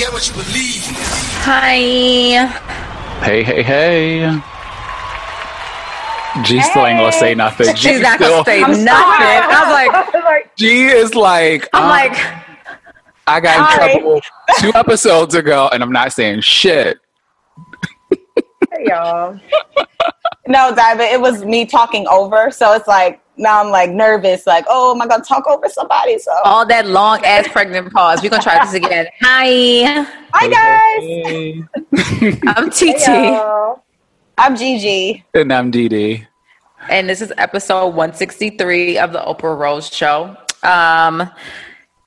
You get what you believe. Hi. Hey, hey, hey. G still ain't gonna say nothing. G She's not still- gonna say nothing. I was like, G is like, I'm um, like, I got in Sorry. trouble two episodes ago, and I'm not saying shit. Hey, y'all. no, Diamond, it was me talking over. So it's like, now I'm like nervous, like, oh, am I going to talk over somebody? So, all that long ass pregnant pause. We're gonna try this again. Hi, hi, guys. I'm TT, Hey. I'm Gigi. And I'm DD. and this is episode 163 of the Oprah Rose Show. Um,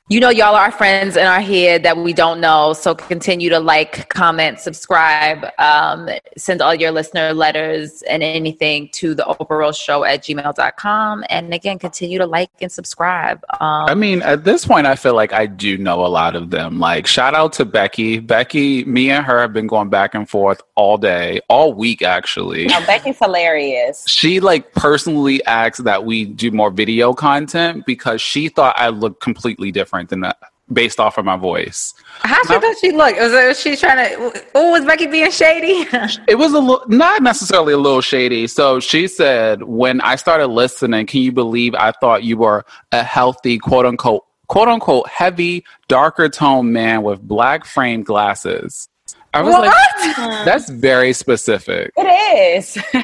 you know, y'all are our friends and our head that we don't know. So continue to like, comment, subscribe, um, send all your listener letters and anything to the Oprah Rose Show at gmail.com. And again, continue to like and subscribe. Um, I mean, at this point, I feel like I do know a lot of them. Like, shout out to Becky. Becky, me and her have been going back and forth all day, all week, actually. No, Becky's hilarious. She like personally asked that we do more video content because she thought I looked completely different than that based off of my voice. how she thought she looked? Was, was she trying to? Oh, was Becky being shady? It was a little, not necessarily a little shady. So she said, when I started listening, can you believe I thought you were a healthy, quote unquote, quote unquote, heavy, darker tone man with black framed glasses? I was like, that's very specific. It is.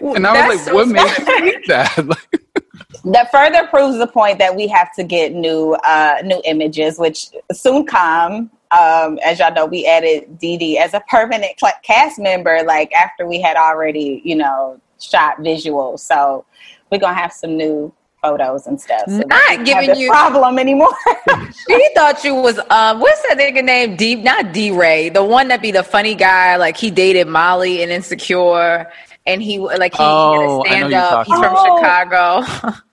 And I was That's like, so what made you think that? Like, that further proves the point that we have to get new uh new images which soon come um as y'all know we added Dee Dee as a permanent cl- cast member like after we had already you know shot visuals so we're gonna have some new photos and stuff so Not giving have this you- problem anymore She thought you was um what's that nigga name? D not D Ray, the one that be the funny guy, like he dated Molly in Insecure and he like he Oh, did I a stand up. He's from about. Chicago.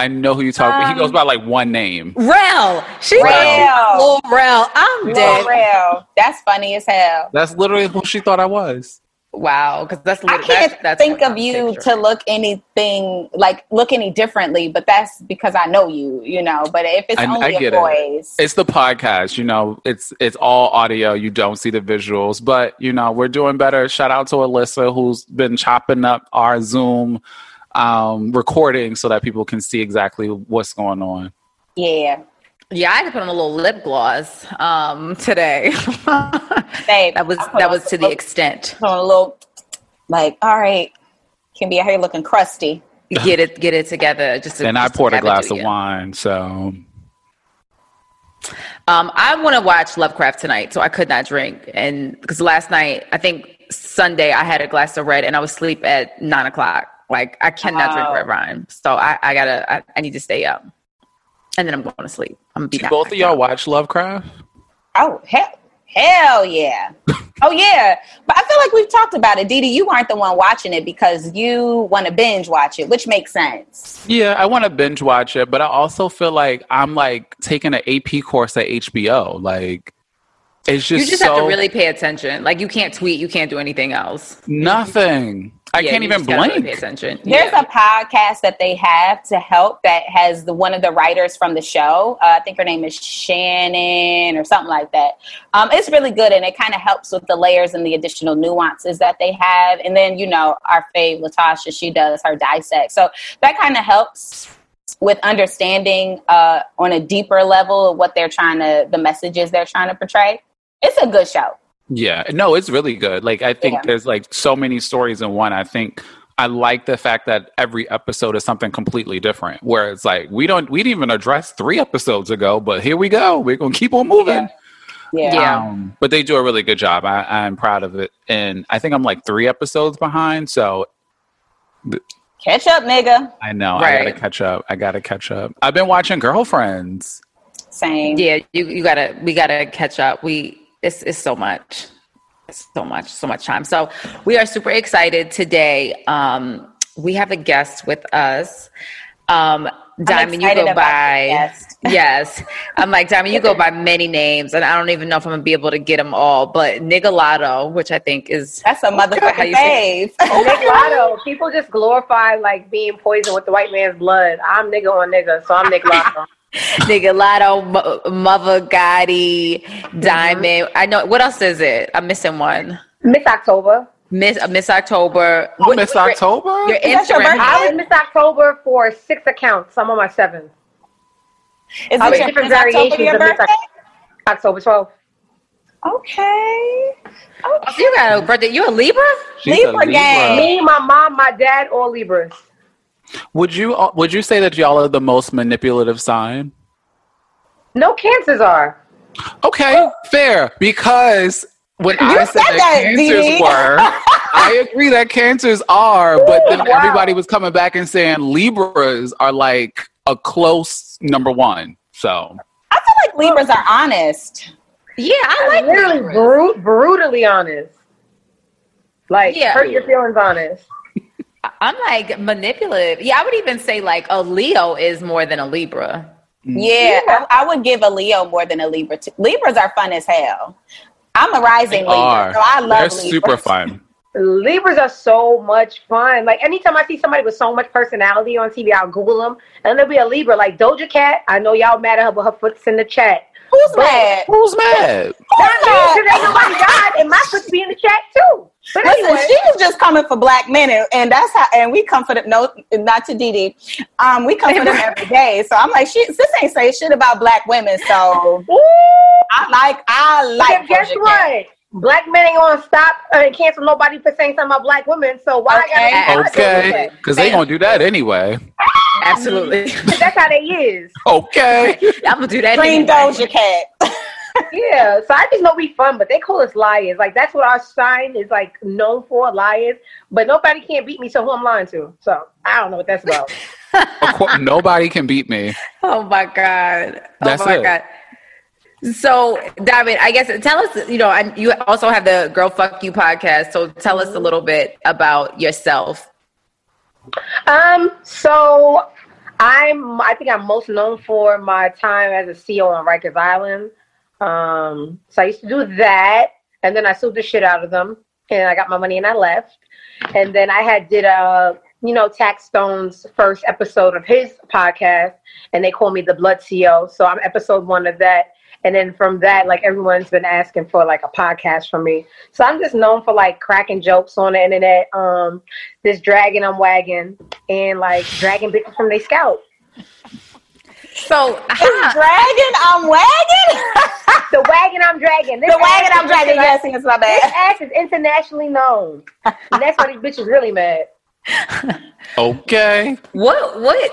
I know who you talk about. He goes um, by like one name. Rel. She Rel. thought Rel. I'm For dead. real that's funny as hell That's literally who she thought I was. Wow, because that's I can't that's, that's think of I'm you picturing. to look anything like look any differently, but that's because I know you, you know. But if it's I- only I a get it. voice, It's the podcast, you know. It's it's all audio. You don't see the visuals, but you know we're doing better. Shout out to Alyssa who's been chopping up our Zoom um, recording so that people can see exactly what's going on. yeah, Yeah, I had to put on a little lip gloss um today. babe, that was that was to the little- extent. put on a little like, all right, can be out here looking crusty. Get it get it together. Just to, And I just to poured a glass of you. wine, so Um, I want to watch Lovecraft tonight, so I could not drink. And because last night, I think Sunday, I had a glass of red and I was asleep at nine o'clock. Like I cannot drink red wine, so I, I gotta, I, I need to stay up, and then I'm going to sleep. I'm gonna be do both of y'all out. watch Lovecraft? Oh hell, hell yeah, oh yeah. But I feel like we've talked about it, Didi. You weren't the one watching it because you want to binge watch it, which makes sense. Yeah, I want to binge watch it, but I also feel like I'm like taking an AP course at HBO. Like it's just You just so have to really pay attention. Like you can't tweet, you can't do anything else. nothing. I Yeah, can't even just gotta blink. pay attention. There's Yeah. a podcast that they have to help that has the one of the writers from the show. Uh, I think her name is Shannon or something like that. Um, it's really good and it kind of helps with the layers and the additional nuances that they have. And then you know our fave Latasha, she does her dissect, so that kind of helps with understanding uh, on a deeper level what they're trying to the messages they're trying to portray. It's a good show. Yeah, no, it's really good. Like I think Yeah. there's like so many stories in one. I think I like the fact that every episode is something completely different. Where it's like we don't we didn't even address three episodes ago, but here we go. We're gonna keep on moving. Yeah. Yeah. Um, but they do a really good job. I, I'm proud of it, and I think I'm like three episodes behind. So Catch up, nigga. I know I Right. gotta catch up. I gotta catch up. I've been watching Girlfriends. Same. Yeah, you, you gotta we gotta catch up. We it's it's so much. So much, so much time. So we are super excited today. Um we have a guest with us. Um Diamond, you go by yes. I'm like Diamond, you go by many names, and I don't even know if I'm gonna be able to get them all. But Nigalato, which I think is That's a how motherfucking you say fave. Nick People just glorify like being poisoned with the white man's blood. I'm nigga on nigga, so I'm Nick Lotto. Nigalato, M- Mother Gotti, Diamond. I know. What else is it? I'm missing one. Miss October. Miss uh, Miss October. Oh, What- Miss your- October? Your Is your Instagram. birthday? I was Miss October for six accounts. I'm on my seventh. Is it different is October variations your of Miss birthday? October 12th. Okay. Oh, you got a birthday. You a Libra? She's a Libra gang. Me, my mom, my dad, all Libras. Would you uh, would you say that y'all are the most manipulative sign? No cancers are. Okay, fair. Because when I said said that, that, cancers Dee. were, I agree that cancers are, but then wow. everybody was coming back and saying Libras are like a close number one. So I feel like Libras are honest. Yeah, I like Literally Libras. bru- brutally honest. Like, Yeah. hurt your feelings honest. I'm like manipulative. Yeah, I would even say like a Leo is more than a Libra. Mm. Yeah, I, I would give a Leo more than a Libra. Too. Libras are fun as hell. I'm a rising Libra, are so I love they're Libras. super fun. Libras are so much fun. Like anytime I see somebody with so much personality on TV, I'll Google them, and there'll be a Libra like Doja Cat. I know y'all mad at her, but her foot's in the chat. Who's mad? Who's mad? Not me, 'cause ain't nobody died, and my foot be in the chat too. But Listen, she was just coming for black men, and, and that's how. And we come for them. No, not to Didi. Um, we come for them every day. So I'm like, she, sis ain't say shit about black women. So Ooh, I like, I like. but guess what? Black men ain't gonna stop uh, and cancel nobody for saying something about black women. So why Okay. I gotta Okay, because they gonna do that anyway. Absolutely. That's how they is. Okay, I'm gonna do that. Green anyway. Doja Cat. Yeah, so I just know we fun, but they call us liars. Like that's what our sign is like known for, liars. But nobody can't beat me, so who I'm lying to? So I don't know what that's about. Of course, nobody can beat me. Oh my god. Oh my it. god. So, David, I guess tell us, you know, and you also have the Girl Fuck You podcast. So tell us a little bit about yourself. Um, so I'm I think I'm most known for my time as a CO on Rikers Island. Um, so I used to do that, and then I sued the shit out of them, and I got my money and I left. And then I had did a you know Taxstone's first episode of his podcast, and they call me the Blood CO. So I'm episode one of that. And then from that, like everyone's been asking for like a podcast from me. So I'm just known for like cracking jokes on the internet. Um, this dragon I'm wagging and like dragging bitches from they scalp. So, It's how, dragging. I'm wagging. The wagon I'm dragging. This the wagon I'm is dragging. Yes, it's my bad. This bad. ass is internationally known. And that's why these bitches really mad. Okay, what, what,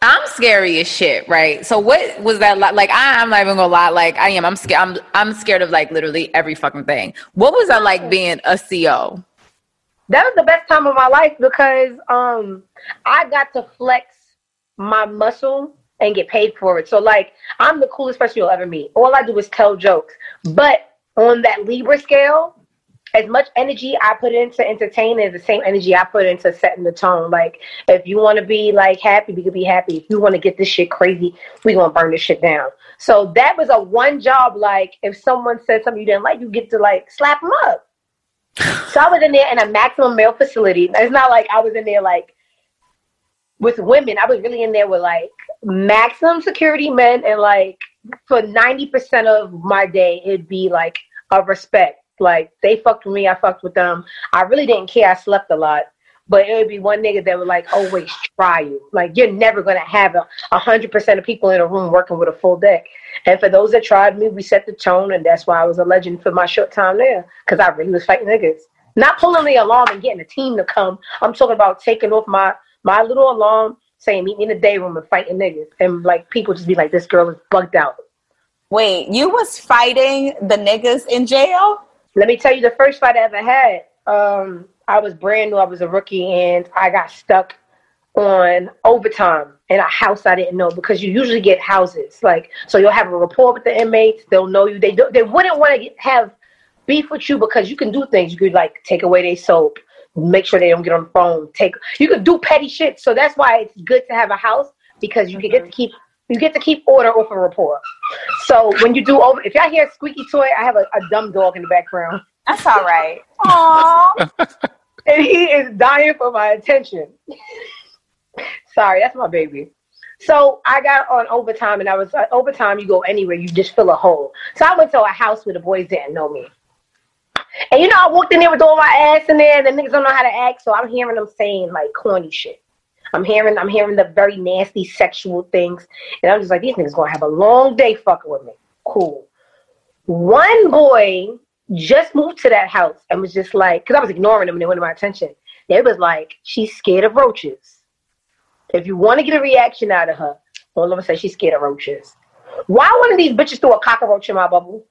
I'm scary as shit, right? So, what was that like? Like, I, I'm not even gonna lie. Like, I am. I'm scared. I'm, I'm scared of like literally every fucking thing. What was that like being a CO? That was the best time of my life because um I got to flex my muscle and get paid for it. So like I'm the coolest person you'll ever meet. All I do is tell jokes. But on that Libra scale, as much energy I put into entertaining is the same energy I put into setting the tone. Like if you want to be like happy, we can be happy. If you want to get this shit crazy, we gonna burn this shit down. So that was a one job. Like if someone said something you didn't like, you get to like slap them up. So I was in there in a maximum male facility. It's not like I was in there like with women. I was really in there with like maximum security men and like for ninety percent of my day it'd be like a respect. Like they fucked with me, I fucked with them. I really didn't care. I slept a lot. But it would be one nigga that would like always try you. Like you're never gonna have a a hundred percent of people in a room working with a full deck. And for those that tried me, we set the tone, and that's why I was a legend for my short time there. Because I really was fighting niggas, not pulling the alarm and getting a team to come. I'm talking about taking off my my little alarm, saying meet me in the day room and fighting niggas, and like people just be like, this girl is bugged out. Wait, you was fighting the niggas in jail? Let me tell you the first fight I ever had. Um, I was brand new. I was a rookie, and I got stuck on overtime in a house I didn't know because you usually get houses like so you'll have a rapport with the inmates. They'll know you. They do, they wouldn't want to have beef with you because you can do things. You could like take away their soap, make sure they don't get on the phone. Take you could do petty shit. So that's why it's good to have a house because you can get to keep you get to keep order off a rapport. So when you do over, if y'all hear squeaky toy, I have a, a dumb dog in the background. That's all right. Aww. and he is dying for my attention. Sorry, that's my baby. So I got on overtime, and I was uh, overtime. You go anywhere, you just fill a hole. So I went to a house where the boys didn't know me, and you know I walked in there with all my ass in there, and the niggas don't know how to act. So I'm hearing them saying like corny shit. I'm hearing I'm hearing the very nasty sexual things, and I'm just like these niggas gonna have a long day fucking with me. Cool. One boy just moved to that house and was just like, because I was ignoring them and they wanted my attention. They was like, she's scared of roaches. If you want to get a reaction out of her, all of a sudden she's scared of roaches. Why one of these bitches threw a cockroach in my bubble?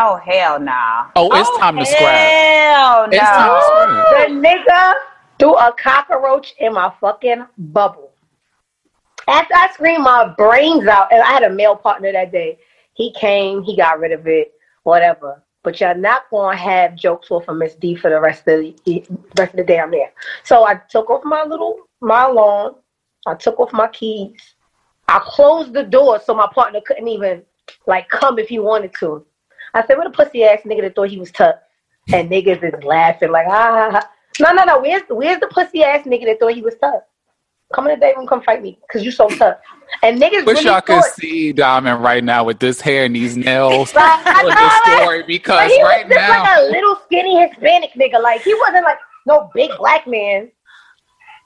Oh hell no! Nah. Oh, it's oh, time to scrap. Hell no! It's time to scrap. The nigga threw a cockroach in my fucking bubble. After I screamed my brains out, and I had a male partner that day. He came, he got rid of it, whatever. But you're not gonna have jokes off of Miss D for the rest of the rest of the day I'm there. So I took off my little my lawn. I took off my keys. I closed the door so my partner couldn't even like come if he wanted to. I said, "What a pussy ass nigga that thought he was tough," and niggas is laughing like, "Ah, no, no, no. Where's where's the pussy ass nigga that thought he was tough? Come in the day room, come fight me, cause you so tough." And niggas Wish really y'all could see Diamond right now with this hair and these nails I telling this story because he right was just now like a little skinny Hispanic nigga. Like he wasn't like no big black man.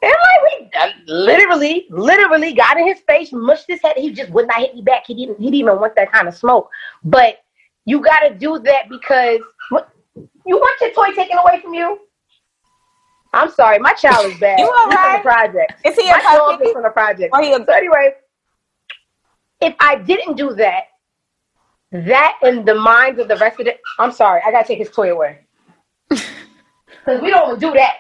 And like we uh, literally, literally got in his face, mushed his head. He just would not hit me back. He didn't. He didn't even want that kind of smoke. But you got to do that because you want your toy taken away from you. I'm sorry, my child is bad. You all He's from the project. Is he a my dog is from the project. Or he a- So anyway, if I didn't do that, that in the minds of the rest of the, I'm sorry, I gotta take his toy away because we don't do that.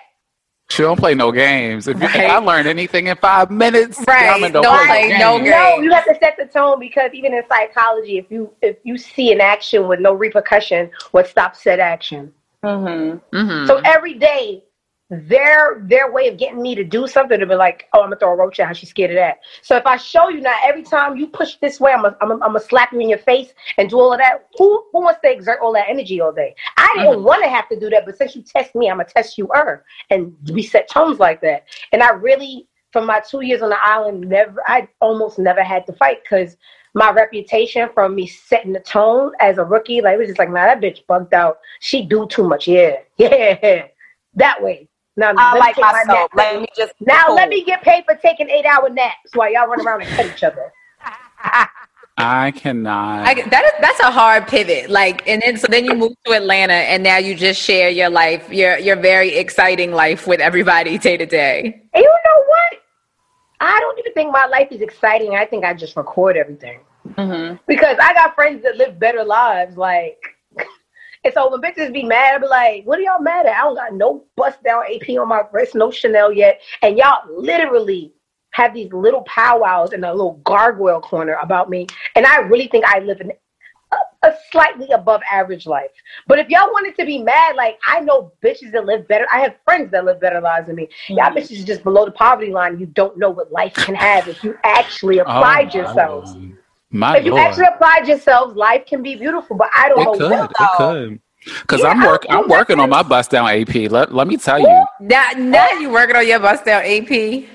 She don't play no games. If, you, if Right. I learned anything in five minutes, Right. Diamond don't Don't play play no games. No, you have to set the tone because even in psychology, if you if you see an action with no repercussion, what stops said action? Mm-hmm. Mhm. So every day, their their way of getting me to do something to be like, oh, I'm gonna throw a roach at her. She's scared of that. So if I show you now, every time you push this way, I'm gonna I'm gonna- slap you in your face and do all of that. Who who wants to exert all that energy all day? I didn't mm-hmm. want to have to do that, but since you test me, I'm gonna test you her, and we set tones like that. And I really, from my two years on the island, never I almost never had to fight because my reputation from me setting the tone as a rookie, like it was just like, nah, that bitch bugged out. She do too much. Yeah, yeah, that way. Now, I like my myself. nap. Let me just Now cool. let me get paid for taking eight hour naps while y'all run around and cut each other. I cannot. I, that is that's a hard pivot. Like, and then so then you move to Atlanta, and now you just share your life, your your very exciting life with everybody day to day. And you know what? I don't even think my life is exciting. I think I just record everything. Mm-hmm. Because I got friends that live better lives. Like, and so when bitches be mad, I be like, what are y'all mad at? I don't got no bust down AP on my wrist, no Chanel yet. And y'all literally have these little powwows in a little gargoyle corner about me. And I really think I live in a, a slightly above average life. But if y'all wanted to be mad, like I know bitches that live better. I have friends that live better lives than me. Y'all mm-hmm. bitches just below the poverty line. You don't know what life can have if you actually Oh, applied my yourselves. My If you lord. actually applied yourselves, life can be beautiful. But I don't it know could. what It though. could. Because Yeah, I'm I work. I'm working on my nothing. bust down AP. Let Let me tell you. Now, now you working on your bust down AP.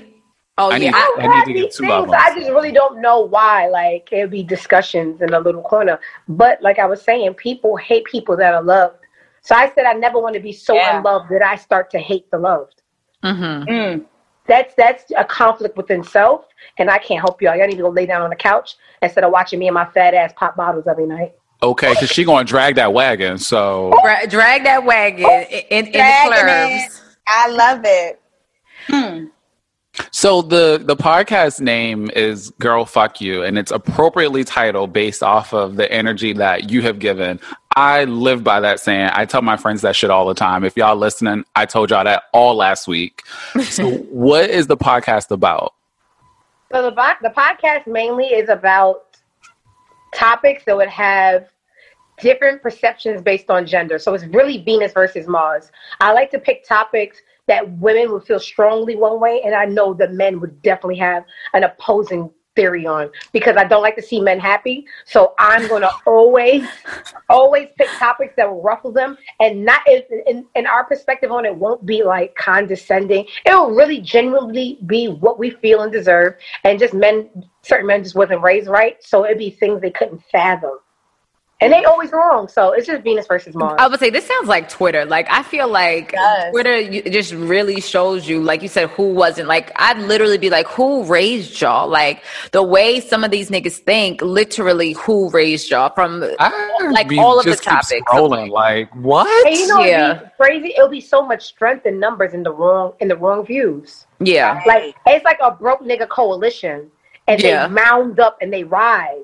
Oh I yeah, need- I, I I need to get two things. I just really don't know why. Like it'd be discussions in a little corner. But like I was saying, people hate people that are loved. So I said I never want to be so Yeah. unloved that I start to hate the loved. mhm. Mm. That's that's a conflict within self, and I can't help y'all. Y'all need to go lay down on the couch instead of watching me and my fat ass pop bottles every night. Okay, because she going to drag that wagon. So Dra- drag that wagon in, in, in the Dragging clubs. I love it. Hmm. So the the podcast name is "Girl Fuck You," and it's appropriately titled based off of the energy that you have given. I live by that saying. I tell my friends that shit all the time. If y'all listening, I told y'all that all last week. So, what is the podcast about? So the bo- the podcast mainly is about topics that would have different perceptions based on gender. So it's really Venus versus Mars. I like to pick topics that women would feel strongly one way, and I know that men would definitely have an opposing theory on because I don't like to see men happy. So I'm going to always, always pick topics that will ruffle them, and not in, in, in our perspective on it won't be like condescending. It will really genuinely be what we feel and deserve, and just men, certain men just wasn't raised right, so it'd be things they couldn't fathom. And they always wrong, so it's just Venus versus Mars. I would say this sounds like Twitter. Like I feel like does. Twitter just really shows you, like you said, who wasn't. Like I'd literally be like, who raised y'all? Like the way some of these niggas think, literally, who raised y'all? From I like be- all of the just keep topics. Scrolling, like what? And you know, Yeah. it'd be crazy. It'll be so much strength in numbers in the wrong in the wrong views. Yeah, Like it's like a broke nigga coalition, and Yeah. they mound up and they rise.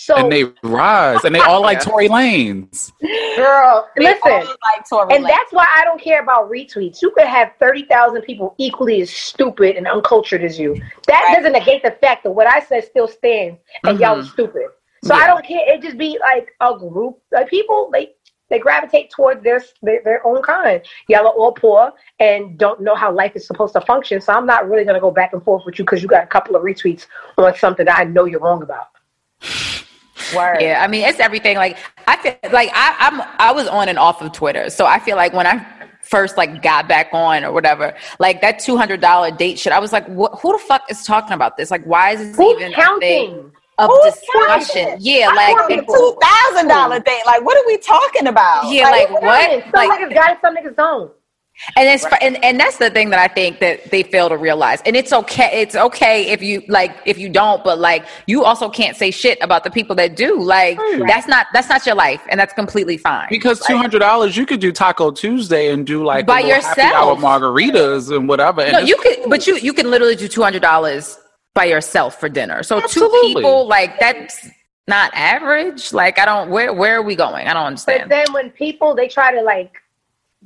So, and they rise, and they all like Yeah. Tory Lanez. girl, They listen, all like Tory and Lanez. that's why I don't care about retweets. You could have thirty thousand people equally as stupid and uncultured as you. That Right. doesn't negate the fact that what I said still stands, and y'all mm-hmm. are stupid. So I don't care. It just be like a group like people. They they gravitate towards their, their their own kind. Y'all are all poor and don't know how life is supposed to function. So I'm not really gonna go back and forth with you because you got a couple of retweets on something that I know you're wrong about. Word. yeah. I mean, it's everything. Like I feel like I, I'm I was on and off of Twitter, so I feel like when I first like got back on or whatever, like that two hundred dollar date shit, I was like, what, who the fuck is talking about this? Like, why is this Who's even a thing counting? of Who's discussion? Yeah, I like want Two thousand dollar date. Like, what are we talking about? Yeah, like Who's what? counting? Some Like, niggas got it, some niggas don't. And it's and, and that's the thing that I think that they fail to realize. And it's okay. It's okay if you like if you don't, but like you also can't say shit about the people that do. Like that's not that's not your life, and that's completely fine. Because two hundred dollars, you could do Taco Tuesday and do like By a little happy hour yourself. margaritas and whatever. And No, you could, but you you can literally do two hundred dollars by yourself for dinner. So Absolutely. two people, like that's not average. Like I don't. Where where are we going? I don't understand. But understand. then when people they try to like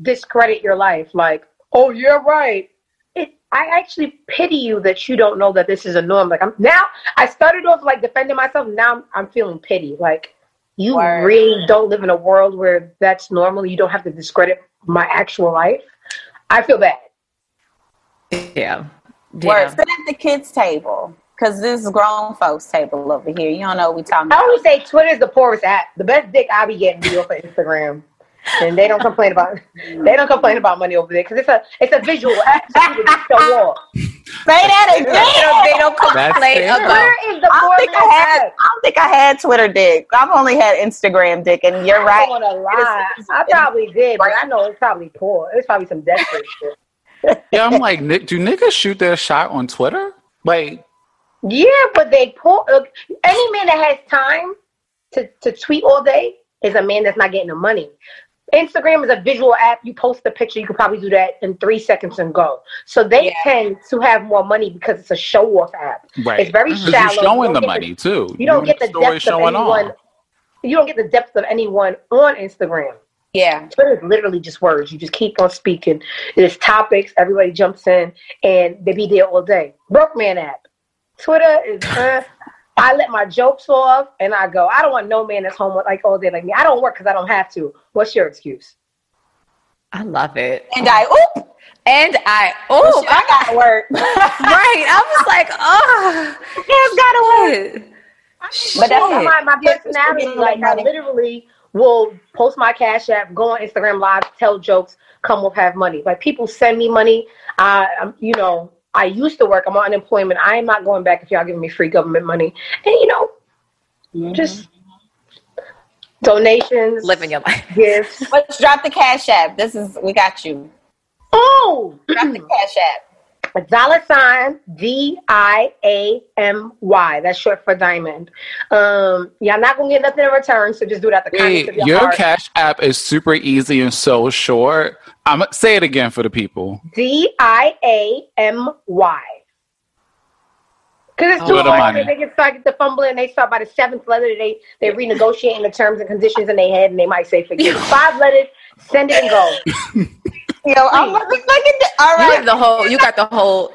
discredit your life, like, oh, you're right. It, I actually pity you that you don't know that this is a norm. Like I'm now, I started off like defending myself. Now I'm, I'm feeling pity. Like you Word. really don't live in a world where that's normal. You don't have to discredit my actual life. I feel bad. yeah. Word. Yeah. Sit at the kids' table. Cause this is grown folks table over here. You don't know what we talking about I always say Twitter's the poorest app. The best dick I be getting be off of Instagram. And they don't complain about they don't complain about money over there because it's a it's a visual app. So people just show off. Say that They again. don't, they don't complain fair. about. Twitter is the I don't think I had. app. I don't think I had Twitter dick. I've only had Instagram dick, and you're I right. don't want to lie. I probably did, but I know it's probably poor. It's probably some desperate shit. yeah, I'm like, Nick, do niggas shoot their shot on Twitter? Like, Yeah, but they poor. Look, any man that has time to, to tweet all day is a man that's not getting the money. Instagram is a visual app. You post a picture, you could probably do that in three seconds and go. So they Yeah. tend to have more money because it's a show off app. right? It's very shallow. you're showing You the don't get money too. You don't get the depth of anyone. off. You don't get the depth of anyone on Instagram. Yeah. Twitter is literally just words. You just keep on speaking. There's topics. Everybody jumps in, and they be there all day. Broke man app. Twitter is. Uh, I let my jokes off, and I go. I don't want no man that's home like all day like me. I don't work because I don't have to. What's your excuse? I love it. And I oop. And I oh I gotta work. right. I was like, oh, It's gotta work. shit. But that's Shit. my, my personality. forget Like I literally will post my cash app, go on Instagram live, tell jokes, come up, have money. Like people send me money. I, I'm, you know, I used to work. I'm on unemployment. I am not going back if y'all giving me free government money. And you know, mm-hmm. just donations, living your life. gifts. Let's drop the cash app. This is we got you. Oh, Drop the cash app. A dollar sign D I A M Y. That's short for diamond. Um, y'all not gonna get nothing in return, so just do it at the Wait, your, your. Cash App is super easy and so short. I'm say it again for the people. D I A M Y. Because it's too hard. They get started to fumble and They start by the seventh letter. They they renegotiating the terms and conditions in their head, and they might say forget it. Five letters. Send it and go. Yo, I'm looking at that. All You right. have the whole. You got the whole.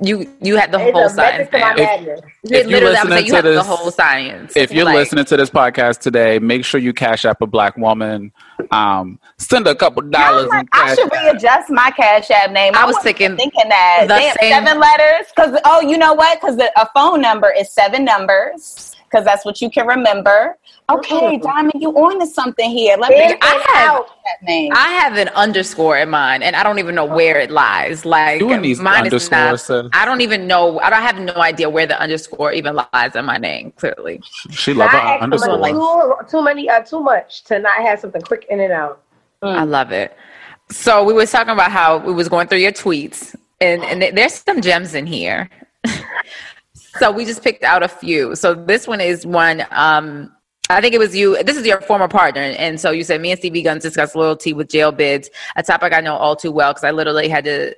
You you had the It's whole science. to. If- You If you literally, I would say listening you to have the this- whole science. If you're Like, listening to this podcast today, make sure you cash up a black woman. Um, send a couple I, dollars was like, in I cash. should readjust my Cash App name. I was wasn't thinking thinking that. the Damn, same- seven letters. Because oh, you know what? Because a phone number is seven numbers. Because that's what you can remember. Okay. Diamond, you on to something here. Let me I have that name. I have an underscore in mine, and I don't even know where it lies. Like Doing these mine is not. underscores. I don't even know. I don't I have no idea where the underscore even lies in my name. Clearly, She love Not her excellent. underscore. Too, too many, uh, too much to not have something quick in and out. I love it. So we was talking about how we was going through your tweets, and and th- there's some gems in here. so we just picked out a few. So this one is one. Um, I think it was you. This is your former partner, and so you said me and Stevie Guns discussed loyalty with jail bids, a topic I know all too well because I literally had to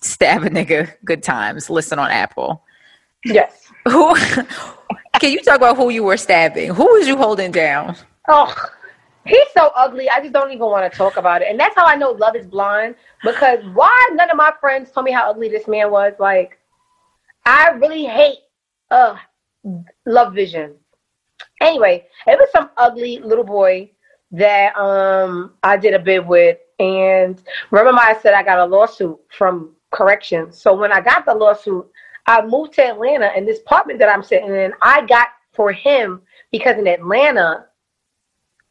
stab a nigga good times. Listen on Apple. Yes. Who? Can you talk about who you were stabbing? Who was you holding down? Oh, he's so ugly. I just don't even want to talk about it. And that's how I know love is blind. Because why none of my friends told me how ugly this man was? Like, I really hate uh love vision. Anyway, it was some ugly little boy that um I did a bid with. And remember I said I got a lawsuit from corrections. So when I got the lawsuit, I moved to Atlanta and this apartment that I'm sitting in, I got for him because in Atlanta,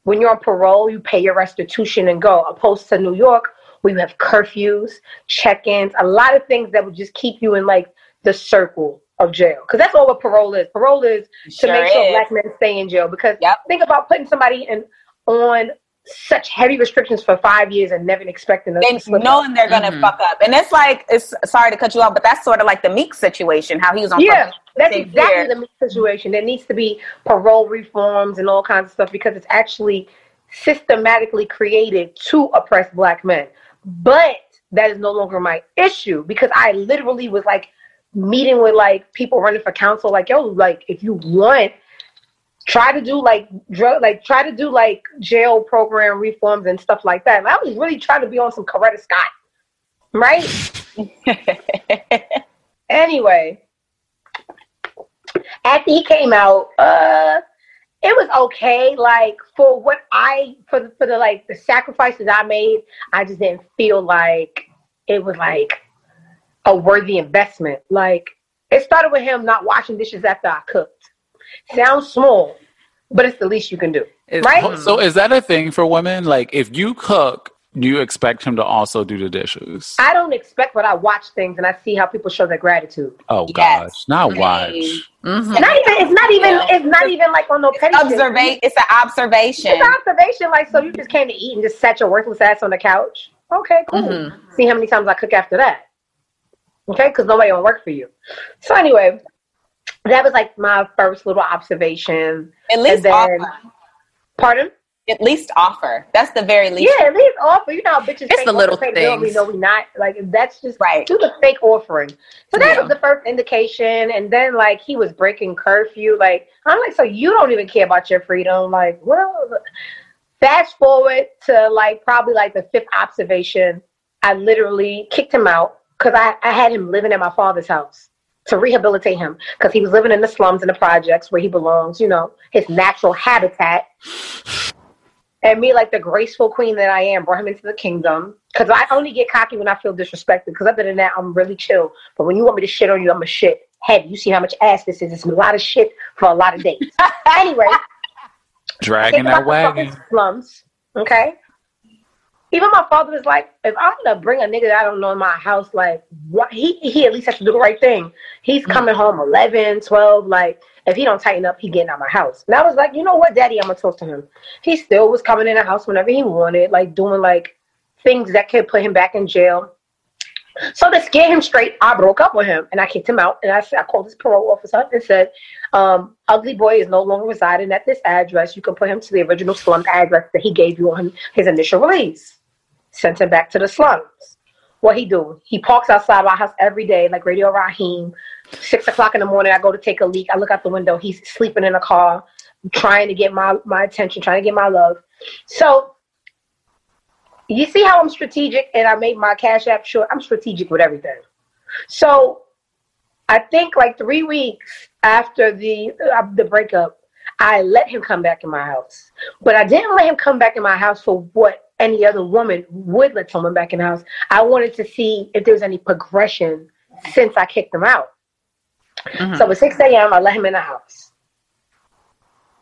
when you're on parole, you pay your restitution and go. Opposed to New York, where you have curfews, check-ins, a lot of things that would just keep you in like the circle of jail. Because that's all what parole is. Parole is to Sure make sure is. black men stay in jail. Because Yep. think about putting somebody in on such heavy restrictions for five years and never expecting them They to slip up. knowing they're gonna Mhm. fuck up, and it's like it's sorry to cut you off, but that's sort of like the Meek situation. How he was on Yeah, probation that's same exactly year. the Meek situation. There needs to be parole reforms and all kinds of stuff because it's actually systematically created to oppress black men. But that is no longer my issue because I literally was like meeting with like people running for council, like, yo, like if you want try to do like drug like try to do like jail program reforms and stuff like that. And I was really trying to be on some Coretta Scott. Right? anyway, after he came out, uh, it was okay. Like for what I for the, for the like the sacrifices I made, I just didn't feel like it was like a worthy investment. Like it started with him not washing dishes after I cooked. Sounds small, but it's the least you can do, It's- right? So is that a thing for women? Like if you cook, you expect him to also do the dishes? I don't expect, but I watch things and I see how people show their gratitude. Oh Yes. gosh, not watch. Mhm. Not even it's not even it's not even like on no petty shit. Observate. It's an observation. It's an observation. Like, so you just came to eat and just sat your worthless ass on the couch. Okay, cool. Mhm. See how many times I cook after that. Okay, because nobody will work for you. So anyway, that was like my first little observation. At least then- offer. Pardon? At least offer. That's the very least. Yeah, at least offer. You know how bitches It's the little bill, We know we not. Like that's just Right. do the fake offering. So that Yeah. was the first indication, and then like he was breaking curfew. Like I'm like, so you don't even care about your freedom. Like, well, fast forward to like probably like the fifth observation. I literally kicked him out because I, I had him living at my father's house to rehabilitate him because he was living in the slums and the projects where he belongs. You know, his natural habitat. And me, like the graceful queen that I am, brought him into the kingdom. Because I only get cocky when I feel disrespected. Because other than that, I'm really chill. But when you want me to shit on you, I'm a shit heavy. You see how much ass this is? It's a lot of shit for a lot of days. anyway, Dragging that about the fucking wagon. slums. Okay. Even my father was like, if I'm gonna bring a nigga that I don't know in my house, like, what he he at least has to do the right thing. He's Mm. coming home 11, 12, like, if he don't tighten up, he getting out my house. And I was like, you know what, daddy, I'm gonna talk to him. He still was coming in the house whenever he wanted, like doing like things that could put him back in jail. So to scare him straight, I broke up with him and I kicked him out. And I said, I called his parole officer and said, um, "Ugly boy is no longer residing at this address. You can put him to the original slum address that he gave you on his initial release." Sent him back to the slums. what he do? He parks outside my house every day, like Radio Raheem. Six o'clock in the morning, I go to take a leak. I look out the window. He's sleeping in a car, trying to get my my attention, trying to get my love. So you see how I'm strategic, and I made my cash app short. I'm strategic with everything. So I think like three weeks after the uh, the breakup, I let him come back in my house, but I didn't let him come back in my house for what any other woman would let someone back in the house. I wanted to see if there was any progression since I kicked him out. Mm-hmm. So at 6 a.m., I let him in the house.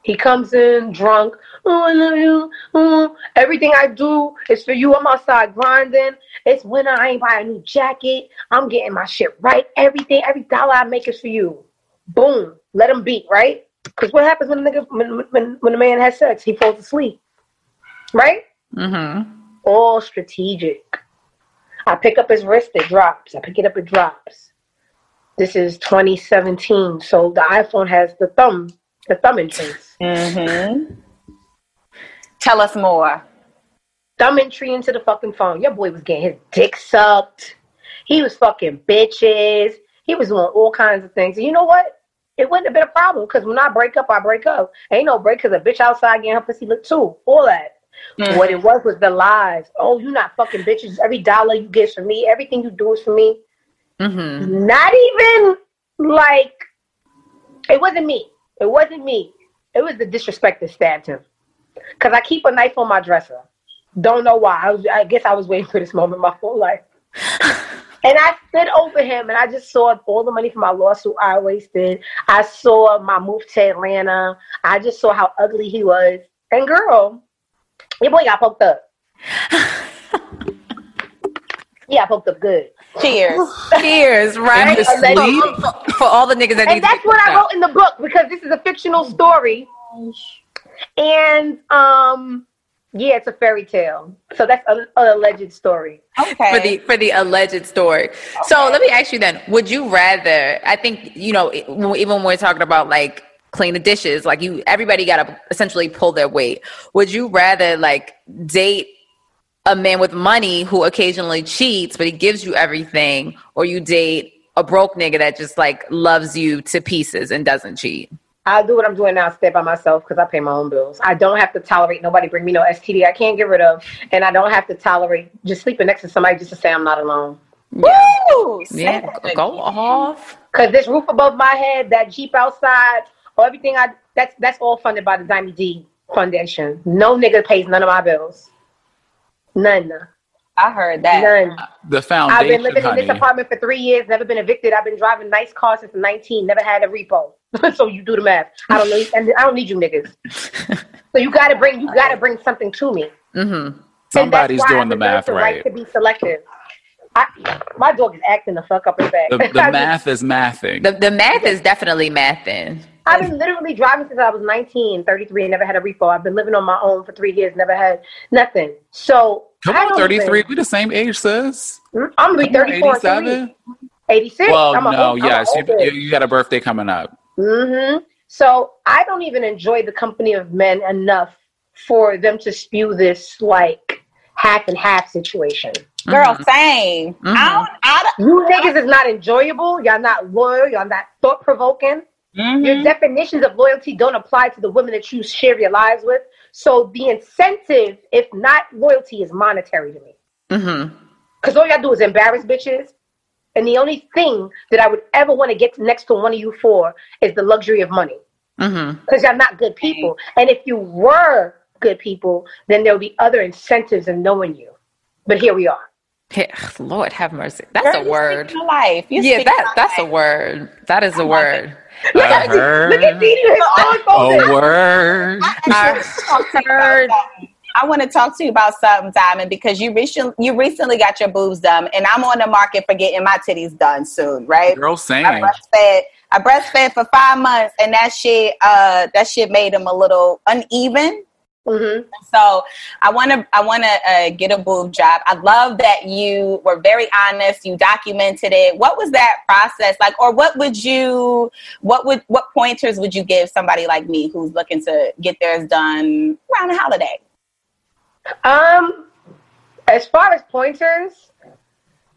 He comes in drunk. Oh, I love you. Oh, everything I do is for you. I'm outside grinding. It's winter. I ain't buying a new jacket. I'm getting my shit right. Everything, every dollar I make is for you. Boom. Let him beat, right? Because what happens when a nigga, when, when, when a man has sex? He falls asleep, right? Mm-hmm. All strategic. I pick up his wrist, it drops. I pick it up, it drops. This is 2017, so the iPhone has the thumb, the thumb interest. Mm-hmm. Tell us more. Thumb entry into the fucking phone. Your boy was getting his dick sucked. He was fucking bitches. He was doing all kinds of things. And you know what? It wouldn't have been a problem because when I break up, I break up. Ain't no break because a bitch outside getting her pussy look too. All that. Mm. What it was was the lies. Oh, you not fucking bitches. Every dollar you get from me, everything you do is for me. Mm-hmm. Not even like it wasn't me. It wasn't me. It was the disrespect that stabbed him. Cause I keep a knife on my dresser. Don't know why. I was. I guess I was waiting for this moment my whole life. and I stood over him, and I just saw all the money from my lawsuit I wasted. I saw my move to Atlanta. I just saw how ugly he was. And girl, your boy got poked up. yeah, poked up good. Cheers. Cheers, right? his For, sleep? for- for all the niggas that need and that's to what I wrote in the book because this is a fictional story. And um, yeah, it's a fairy tale. So that's an alleged story. Okay. for the for the alleged story. So let me ask you then: Would you rather? I think you know, even when we're talking about like clean the dishes, like you, everybody got to essentially pull their weight. Would you rather like date a man with money who occasionally cheats, but he gives you everything, or you date a broke nigga that just like loves you to pieces and doesn't cheat? I'll do what I'm doing now, stay by myself because I pay my own bills. I don't have to tolerate nobody bring me no STD I can't get rid of, and I don't have to tolerate just sleeping next to somebody just to say I'm not alone. Woo! Yeah, go off. Cause this roof above my head, that Jeep outside, everything I that's that's all funded by the Diamond D Foundation. No nigga pays none of my bills. None. I heard that. None. The foundation. I've been living in this apartment for three years, never been evicted. I've been driving nice cars since 19, never had a repo. so you do the math. I don't need, and I don't need you niggas. so you gotta bring, you gotta bring something to me. Mm-hmm. Somebody's doing the math the right. to be selective. I, my dog is acting the fuck up his back. The, the math is mathing. The the math is definitely mathing. I've been literally driving since I was 19, 33, and never had a repo. I've been living on my own for three years, never had nothing. So Come I on, 33. even- We the same age, sis. I'm gonna be 34 in 87? 86. Well, I'm no, old- I'm yes. You, you, you got a birthday coming up. Mm-hmm. So I don't even enjoy the company of men enough for them to spew this like half and half situation. Girl, same. Mm-hmm. I don't, I You niggas is not enjoyable. Y'all not loyal. Y'all not thought provoking. Don't, Your definitions of loyalty don't apply to the women that you share your lives with. So the incentive, if not loyalty, is monetary to me. Mm-hmm. Because all y'all do is embarrass bitches. And the only thing that I would ever want to get next to one of you for is the luxury of money. Mm-hmm. Because y'all not good people. And if you were good people, then there would be other incentives in knowing you. But here we are. Lord have mercy. That's Girl, a word. life. You Yeah, that my that's a word. That is a word. Look I at heard. Look at Didi, his A word. I heard. I want to talk to you about something, Diamond, because you recently you recently got your boobs done, and I'm on the market for getting my titties done soon, right? Girl same. I breastfed. I breastfed for five months, and that shit, uh, that shit made them a little uneven. Hmm So I want to, I want to uh, get a boob job. I love that you were very honest. You documented it. What was that process like, or what would you, what would, what pointers would you give somebody like me who's looking to get theirs done around the holiday? Um, as far as pointers,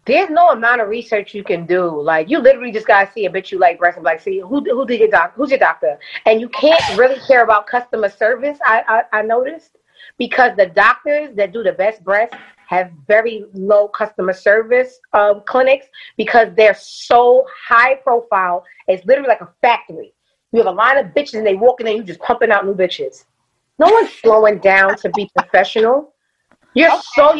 there's no amount of research you can do. Like you literally just gotta see a bitch you like breast and be like, see who who did your doc who's your doctor? And you can't really care about customer service, I, I, I noticed. Because the doctors that do the best breast have very low customer service um, clinics because they're so high profile. It's literally like a factory. You have a line of bitches and they walk in and you just pumping out new bitches. No one's slowing down to be professional. You're so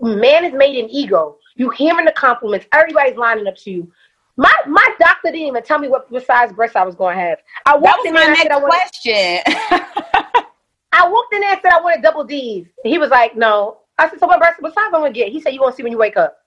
man is made an ego. You hearing the compliments. Everybody's lining up to you. My my doctor didn't even tell me what, what size breast I was going to have. I walked in my there and said next I wanted, question. I walked in there and said I wanted double D's. He was like, no. I said, so what breast? What size I'm gonna get? He said, you gonna see when you wake up.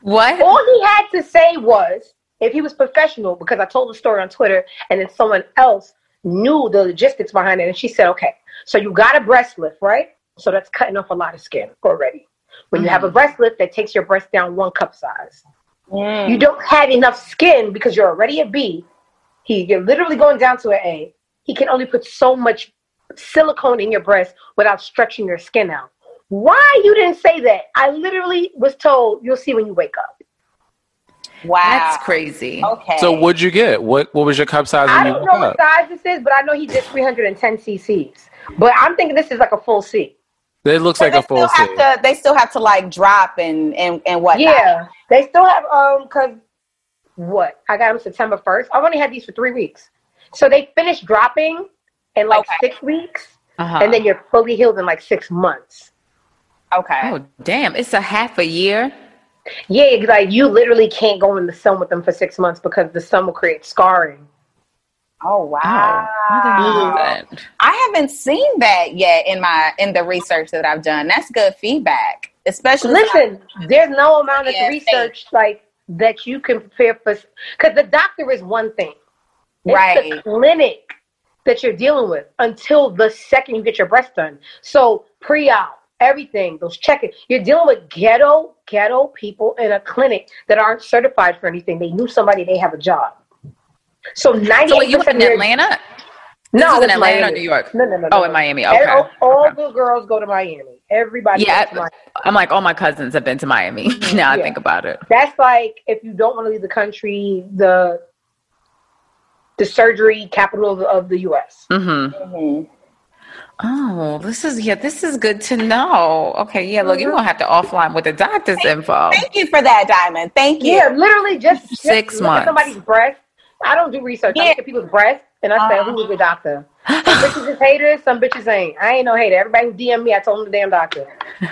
What? All he had to say was, if he was professional, because I told the story on Twitter, and then someone else knew the logistics behind it, and she said, okay, so you got a breast lift, right? So that's cutting off a lot of skin already. When you have a breast lift, that takes your breast down one cup size. Mm. You don't have enough skin because you're already a B. He, you're literally going down to an A. He can only put so much silicone in your breast without stretching your skin out. Why you didn't say that? I literally was told you'll see when you wake up. Wow. That's crazy. Okay. So what'd you get? What what was your cup size I when you don't woke know what size this is, but I know he did 310 cc's. But I'm thinking this is like a full C. It looks like a full still C. to. They still have to like drop and and and whatnot. Yeah, they still have um because what I got them September 1st. I've only had these for three weeks, so they finished dropping in like Okay. six weeks, Uh-huh. and then you're fully healed in like six months. Okay. oh damn! It's a half a year. Yeah, like you literally can't go in the sun with them for six months because the sun will create scarring. Oh, oh wow. I didn't know that. I haven't seen that yet in my in the research that I've done. That's good feedback, especially. Listen, there's no amount of Yeah, research like that you can prepare for because the doctor is one thing. It's Right. the clinic that you're dealing with until the second you get your breast done. So pre-op, everything, those check-in. You're dealing with ghetto, ghetto people in a clinic that aren't certified for anything. They knew somebody, they have a job. So 98% So you were in of your- Atlanta? This No, is in it's Atlanta or Miami. New York? No, no, no. Oh, no. in Miami. Okay. All, all Okay. the girls go to Miami. Everybody Yeah, goes to Miami. I'm like, all my cousins have been to Miami. now I think about it. That's like if you don't want to leave the country, the the surgery capital of, of the U.S. Mm-hmm. Mhm. Oh, this is yeah, this is good to know. Okay, yeah, look, Mm-hmm. you're gonna have to offline with the doctor's info. Thank you for that, Diamond. Thank you. Yeah, literally just just Six look at months. somebody's breast. I don't do research. I Yeah. look at people's breasts and I say, Uh-huh. "Who's the doctor?" Some bitches is haters. Some bitches ain't. I ain't no hater. Everybody who DM me, I told them the damn doctor.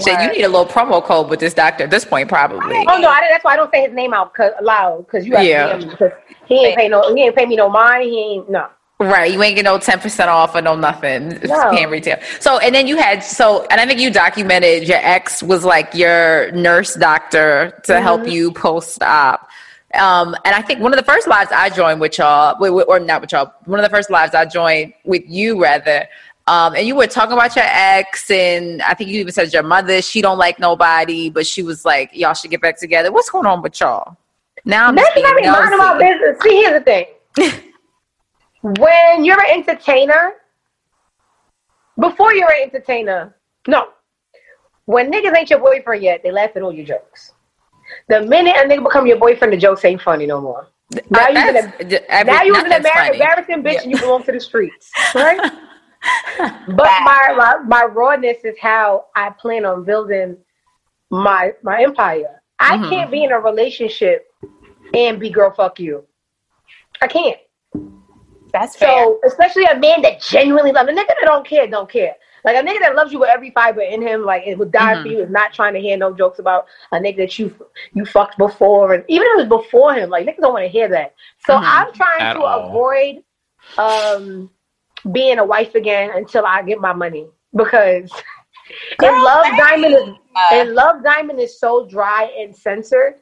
So you need a little promo code with this doctor at this point, probably. Oh no, I, that's why I don't say his name out loud because you have Yeah. to DM me because he ain't pay no. He ain't pay me no mind. He ain't no. Right, you ain't get no ten percent off or no nothing. No. Paying retail. So, and then you had so, and I think you documented your ex was like your nurse doctor to Mm-hmm. help you post op. Um, and I think one of the first lives I joined with y'all, or not with y'all, one of the first lives I joined with you rather. Um, and you were talking about your ex, and I think you even said your mother, she don't like nobody, but she was like, y'all should get back together. What's going on with y'all? Now I'm not being even mind my business. See, here's the thing. when you're an entertainer, before you're an entertainer, no. When niggas ain't your boyfriend yet, they laugh at all your jokes. The minute a nigga become your boyfriend, the jokes ain't funny no more. Now That- you're that's- gonna, every- now you're an nothing's funny. embarrassing bitch Yeah. and you belong to the streets, right? but my, my my rawness is how I plan on building my my empire. I Mhm. can't be in a relationship and be girl fuck you. I can't. That's fair. So especially a man that genuinely loves a nigga that don't care, don't care. Like a nigga that loves you with every fiber in him, like it would die Mhm. for you, is not trying to hear no jokes about a nigga that you you fucked before, and even if it was before him, like niggas don't want to hear that. So Mhm. I'm trying At to all. avoid um being a wife again until I get my money because Girl, and Love Diamond is and Love Diamond is so dry and censored.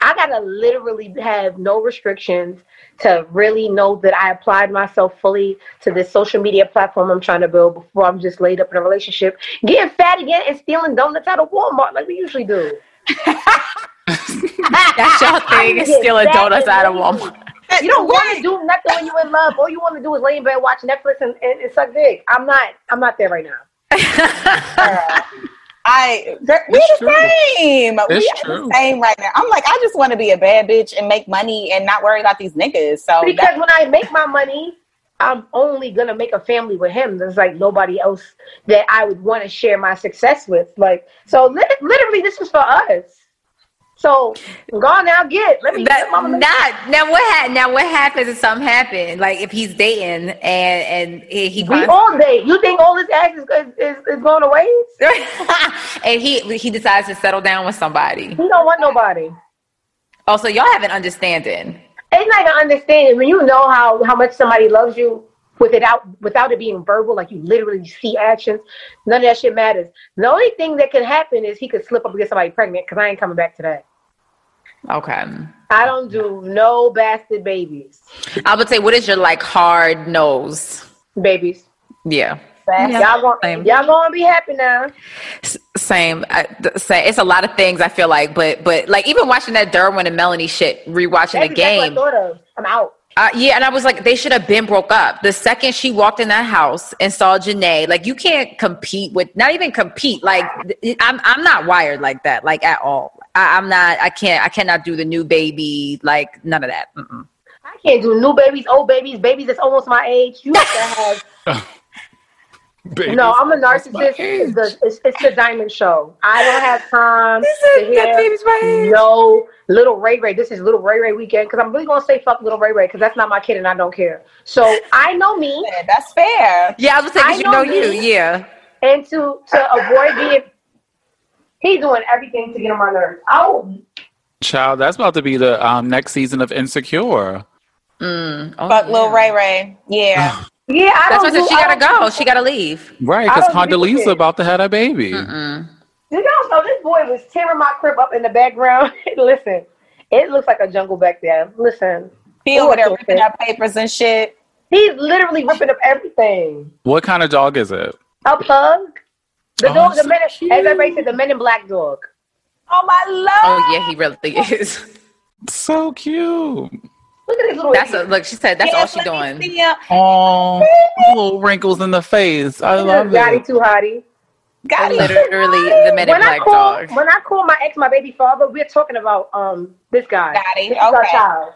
I gotta literally have no restrictions to really know that I applied myself fully to this social media platform I'm trying to build before I'm just laid up in a relationship, getting fat again and stealing donuts out of Walmart like we usually do. That's your thing, is stealing donuts out of. Walmart. You don't want to do nothing when you're in love. All you want to do is lay in bed, watch Netflix, and, and, and suck dick. I'm not. I'm not there right now. I uh, I we're the true. same. we It's are true. the same right now. I'm like, I just want to be a bad bitch and make money and not worry about these niggas. So Because when I make my money, I'm only gonna make a family with him. There's like nobody else that I would want to share my success with. Like, so lit- literally, this is for us. So go on now, get. Let me. That mama not now what ha- now what happens if something happened like if he's dating and and he, we all day. You think all this ass is, is, is going to waste? and he he decides to settle down with somebody. He don't want nobody. Oh, so y'all have an understanding. It's not gonna understand it when you know how how much somebody loves you with it out without it being verbal, like you literally see actions. None of that shit matters. The only thing that can happen is he could slip up and get somebody pregnant because I ain't coming back to that. Okay. I don't do no bastard babies. I would say, what is your like hard nose? Babies. Yeah. Y'all gonna y'all gonna be happy now. S- Same, I, th- same. It's a lot of things I feel like, but but like even watching that Derwin and Melanie shit, rewatching That's the exactly game. what I of. I'm out. Uh, yeah, and I was like, they should have been broke up. The second she walked in that house and saw Janay, like you can't compete with, not even compete. Like I'm, I'm not wired like that, like at all. I, I'm not. I can't. I cannot do the new baby. Like none of that. Mm-mm. I can't do new babies, old babies, babies that's almost my age. You have to have Babies. No, I'm a narcissist. It's the, it's, it's the diamond show. I don't have time said to hear my no little Ray Ray. This is little Ray Ray weekend because I'm really gonna say fuck little Ray Ray because that's not my kid and I don't care. So I know me, Yeah, that's fair. Yeah, I was saying, I you know know you. Yeah. and to to avoid being, he's doing everything to get on my nerves. Oh, Child, that's about to be the um, next season of Insecure. Mm. Oh, Fuck yeah. Lil Ray Ray. Yeah. yeah, I That's don't why do- she gotta don't- go. She gotta leave. Right, because don't Condoleezza it. about to have a baby. Mm-mm. You know, so this boy was tearing my crib up in the background. Listen, it looks like a jungle back there. Listen, He Ooh, over I there ripping up papers and shit. he's literally ripping up everything. What kind of dog is it? A pug. The Oh, dog, the so men, as cute. everybody said, the men in black dog. Oh my lord. Oh yeah, he really is. So cute. Look at his little. That's a, look. She said that's all Yes, she let doing. see. Oh, little wrinkles in the face. I love Gotti it. too hottie. Got it. Literally, the men in When I black call dog. when I call my ex my baby father, we're talking about um this guy. Gotti, This is our okay. child.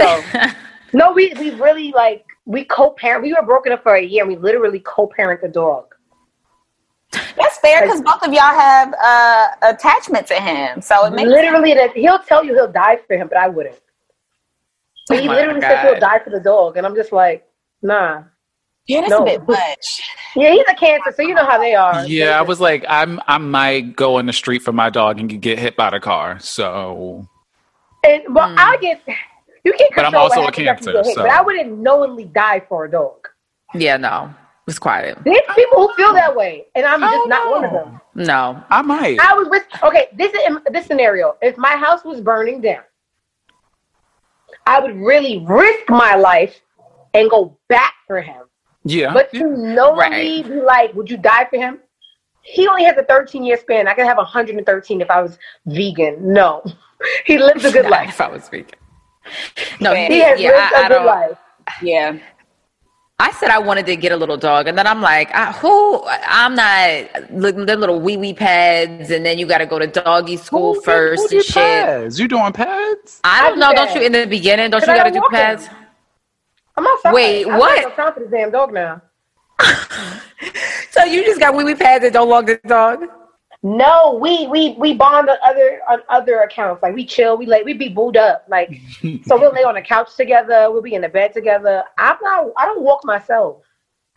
So no, we we really like we co-parent. We were broken up for a year. and We literally co-parent the dog. That's fair because both of y'all have uh, attachment to him. So it makes Literally, that he'll tell you he'll die for him, but I wouldn't. Oh he literally says God. he'll die for the dog, and I'm just like, nah. yeah, that's No. a bit much. Yeah, he's a cancer, so you know how they are. Yeah, I was like, I'm I might go in the street for my dog and get hit by the car. So And, well, I get you can't But I'm control also what a happens cancer, get hit, so- But I wouldn't knowingly die for a dog. Yeah, no, it's quiet. There's oh. people who feel that way, and I'm just not one of oh. them. No, I might. I was with okay. This is this scenario. If my house was burning down, I would really risk my life and go back for him. Yeah. But to knowingly Right. be like, would you die for him? He only has a 13 year span. I could have 113 if I was vegan. No, he lives a good Not life. If I was vegan, No, He He he, has yeah, lived I, I a good don't. life. Yeah. I said I wanted to get a little dog, and then I'm like, I, who? I'm not. Look, the little wee wee pads, and then you got to go to doggy school Who first who and shit. pads? You doing pads? I I don't do know. Don't you in the beginning? Don't you got to don't do walk pads? him. I'm outside. Wait, I'm what? Not time for this damn dog now. So you just got wee wee pads and don't walk the dog? No, we we we bond on other on other accounts. Like we chill, we lay, we be booed up. Like so, we'll lay on the couch together. We'll be in the bed together. I'm not. I don't walk myself.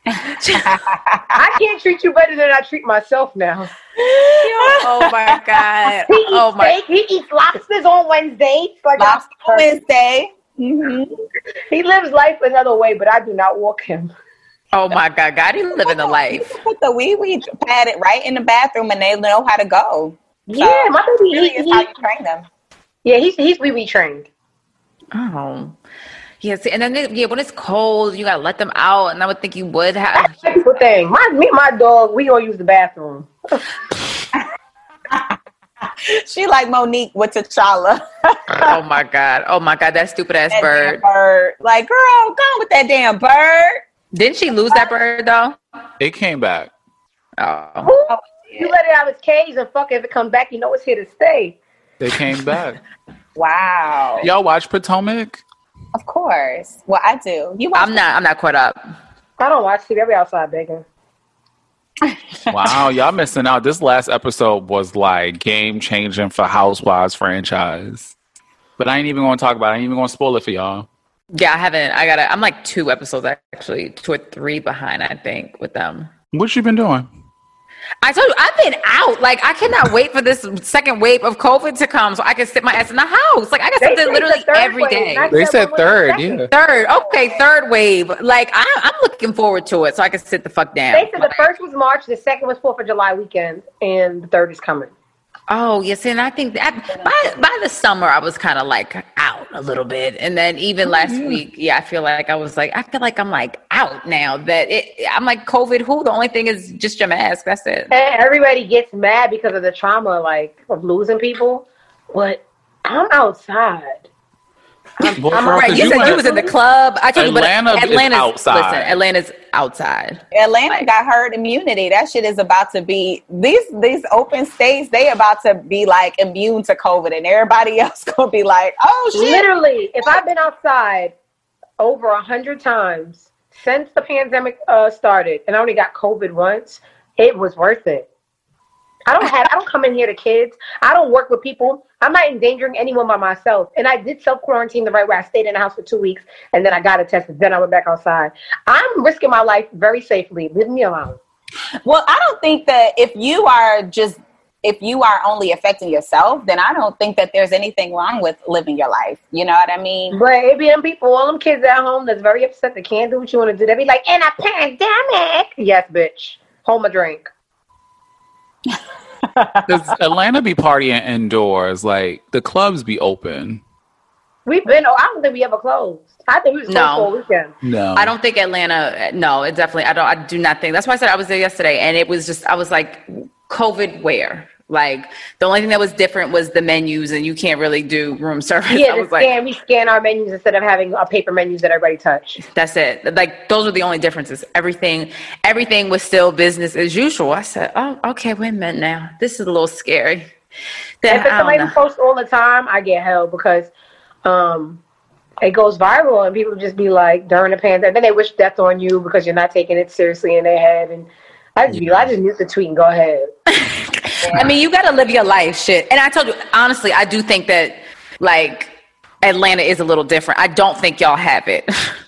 I can't treat you better than I treat myself now. oh my god! He eats Oh my! steak. He eats lobsters on Wednesdays. Like Lobster I'm- Wednesday. hmm he lives life another way, but I do not walk him. Oh my god! God, he living the life. Put the wee wee pad it right in the bathroom and they know how to go. Yeah, my baby. Really He, is how you train them. yeah, he's he's wee wee trained. Oh. Yeah, see, and then it- yeah, when it's cold, you gotta let them out, and I would think you would have. That's a beautiful thing. My me and my dog, we gonna use the bathroom. She like Monique with T'Challa. Oh my god! Oh my god! That stupid ass That bird. bird. Like, girl, go with that damn bird. Didn't she lose that bird though? It came back. Oh. Who? you let it out of its cage and fuck it. If it comes back, you know it's here to stay. They came back. Wow. Y'all watch Potomac? Of course. Well, I do. You watch I'm not. I'm not caught up. I don't watch TV. I be outside begging. Wow, y'all missing out. This last episode was like game changing for Housewives franchise. But I ain't even going to talk about it. I ain't even going to spoil it for y'all. Yeah, I haven't. I gotta. I'm like two episodes actually, two or three behind. I think with them. What you been doing? I told you I've been out. Like I cannot wait for this second wave of COVID to come so I can sit my ass in the house. Like I got They something literally the third every wave, day. They said one the third, yeah. Third, okay, third wave. Like I, I'm looking forward to it so I can sit the fuck down. They said the first was March, the second was Fourth of July weekend, and the third is coming. Oh yes, and I think that by by the summer I was kind of like out a little bit, and then even oh, last week, yeah, I feel like I was like I feel like I'm like out now. That it, I'm like COVID. Who? The only thing is just your mask. That's it. And everybody gets mad because of the trauma, like of losing people. But I'm outside. Well, I'm girl, Right, 'cause you, said you was in the club. I told Atlanta you, is but Atlanta's outside. Listen, Atlanta's outside. Atlanta got herd immunity. That shit is about to be these these open states. They about to be like immune to COVID, and everybody else gonna be like, oh shit. Literally, if I've been outside over a hundred times since the pandemic uh, started, and I only got COVID once, it was worth it. I don't have. I don't come in here to kids. I don't work with people. I'm not endangering anyone by myself. And I did self quarantine the right way. I stayed in the house for two weeks, and then I got a test. and Then I went back outside. I'm risking my life very safely. Leave me alone. Well, I don't think that if you are just if you are only affecting yourself, then I don't think that there's anything wrong with living your life. You know what I mean? But it be them people, all them kids at home that's very upset. They can't do what you want to do. They be like, in a pandemic. Yes, bitch. Hold my drink. Does Atlanta be partying indoors? Like the clubs be open? We've been. Oh, I don't think we ever closed. I think we was No. for a weekend. No. I don't think Atlanta. No, it definitely. I don't. I do not think. That's why I said I was there yesterday, and it was just. I was like, COVID where? Like the only thing that was different was the menus, and you can't really do room service. Yeah, I the was like, scan. we scan our menus instead of having our paper menus that everybody touch. That's it. Like those were the only differences. Everything, everything was still business as usual. I said, "Oh, okay, wait a minute now. This is a little scary." Then, If it's I don't somebody who posts all the time, I get hell because um, it goes viral and people just be like during the pandemic. Then they wish death on you because you're not taking it seriously in their head. And I just be, I just mute the tweet and go ahead. I mean, you got to live your life, shit. And I told you, honestly, I do think that like Atlanta is a little different. I don't think y'all have it.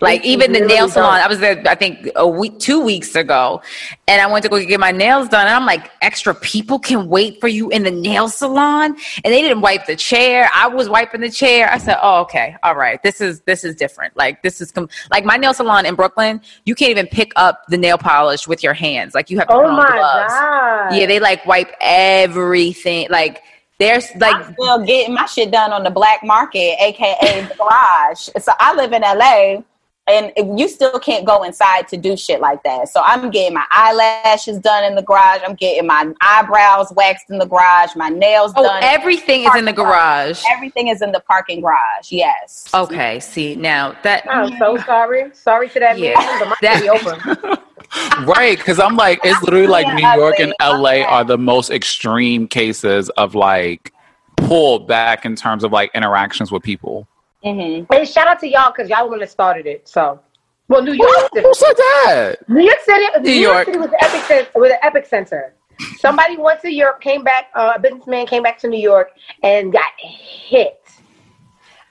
like We even the really nail salon, don't. I was there, I think a week, two weeks ago, and I went to go get my nails done, and I'm like, extra people can wait for you in the nail salon, and they didn't wipe the chair. I was wiping the chair. I said, oh, okay, all right, this is this is different. Like this is com- like my nail salon in Brooklyn. You can't even pick up the nail polish with your hands. Like you have to Oh put on my gloves. god! Yeah, they like wipe everything. Like there's like I'm still getting my shit done on the black market, aka the garage. So I live in LA, and you still can't go inside to do shit like that. So I'm getting my eyelashes done in the garage. I'm getting my eyebrows waxed in the garage. My nails oh done. everything is in the garage. Everything is in the parking garage. Yes. Okay, see now that I'm so sorry. Sorry to that Yeah. man, That- be open. right, because I'm like, it's literally like New York and. LA are the most extreme cases of like pull back in terms of like interactions with people. Mm-hmm. And shout out to y'all because y'all the one that started it. So, well, New York, Who said that? New York City, New, York. York City was the epic center. Was the epic center. Somebody went to Europe, came back. Uh, a businessman came back to New York and got hit.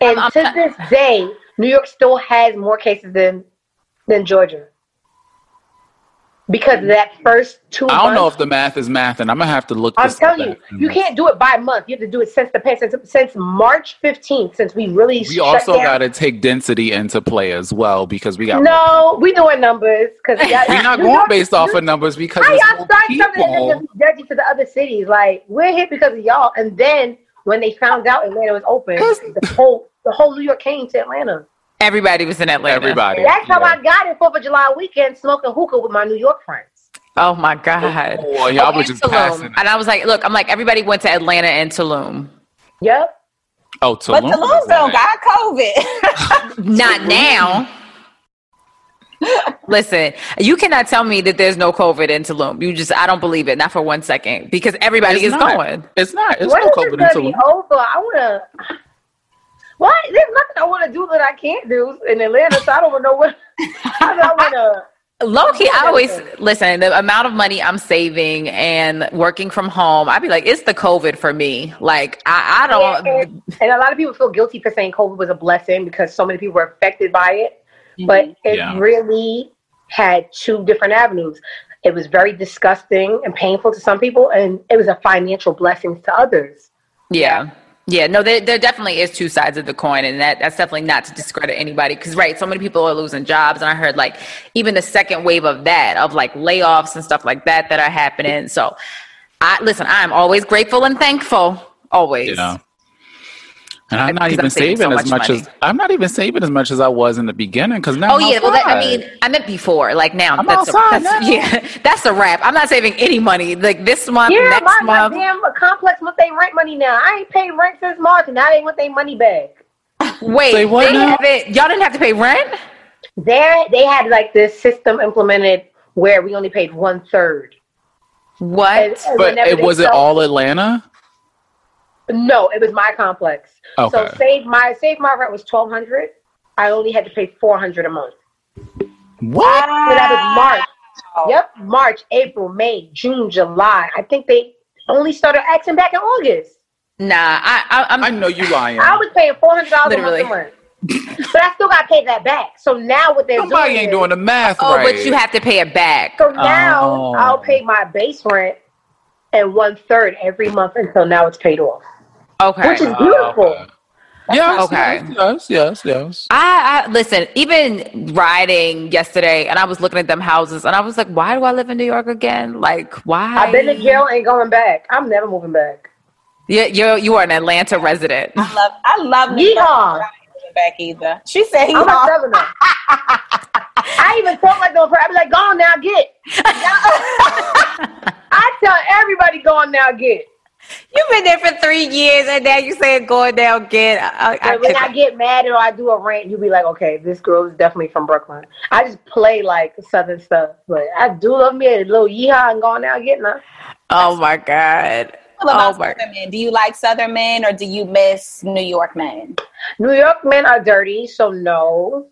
And I'm- to this day, New York still has more cases than than Georgia because that first two. I don't know if the math is math, and I'm gonna have to look. I'm telling you, you can't do it by month. You have to do it since the past since, since March 15th. Since we really We also got to take density into play as well because we got. No, we doing numbers because We're not going based off of numbers because How y'all starting something and people. then just judging to the other cities? Like we're here because of y'all, and then when they found out Atlanta was open, the whole the whole New York came to Atlanta. Everybody was in Atlanta. Everybody. That's how Yeah. I got it Fourth of July weekend smoking hookah with my New York friends. Oh my god. Oh, y'all Oh, were and just Tulum. passing. And I was like, look, I'm like everybody went to Atlanta and Tulum. Yep. Oh, But Tulum. Tulum is don't got COVID. Not now. Listen, you cannot tell me that there's no COVID in Tulum. You just, I don't believe it, not for one second, because everybody It's is not. going. It's not. It's When no COVID in gonna be Tulum. over? I wanna. What? There's nothing I want to do that I can't do in Atlanta, so I don't know what. I don't want to. Low key, I always listen. The amount of money I'm saving and working from home, I'd be like, it's the COVID for me. Like, I, I don't. and, and a lot of people feel guilty for saying COVID was a blessing because so many people were affected by it. But mm-hmm. it Yeah. really had two different avenues. It was very disgusting and painful to some people, and it was a financial blessing to others. Yeah. Yeah, no, there, there definitely is two sides of the coin, and that, that's definitely not to discredit anybody. Because, right, so many people are losing jobs, and I heard like even the second wave of that, of like layoffs and stuff like that, that are happening. So, I listen, I'm always grateful and thankful, always. Yeah. And I'm not even I'm saving saving so as much much as I'm not even saving as much as I was in the beginning because now Oh I'm yeah, well that, I mean, I meant before. Like now, I'm that's, a, that's now. yeah, that's a wrap. I'm not saving any money. Like this month, Yeah, next my, my month. damn complex want their rent money now. I ain't paid rent since March, and now they want their money back. Wait, Say what they haven't- y'all didn't have to pay rent? There, they had like this system implemented where we only paid one third. What? And- and but it they was it all Atlanta? No, it was my complex. Okay. So save my save my rent was twelve hundred. I only had to pay four hundred a month. What? So that was March. Yep, March, April, May, June, July. I think they only started acting back in August. Nah, I, I, I'm. I know you lying. I was paying four hundred dollars a month Literally. rent, but I still got paid that back. So now what they're Somebody doing ain't is, doing the math oh, right. but you have to pay it back. So now Oh. I'll pay my base rent and one third every month until now it's paid off, Okay. which is beautiful. okay. Yes, Okay. yes, yes, yes. I, I listen. Even riding yesterday, and I was looking at them houses, and I was like, "Why do I live in New York again? Like, why?" I've been to jail, ain't going back. I'm never moving back. Yeah, you're you are an Atlanta resident. I love, I love New York. Yeehaw! I'm not going back either. She said I'm a yeehaw. southerner. I even talk like those. I be like, "Go on now, get." I tell everybody, "Go on now, get." You've been there for three years, and now you saying going down again. I, I, when I could- get mad or I do a rant, you'll be like, "Okay, this girl is definitely from Brooklyn." I just play like southern stuff, but I do love me a little yeehaw and go on now, get now. oh my god. Oh my. Men? Do you like Southern men or do you miss New York men? New York men are dirty, so no.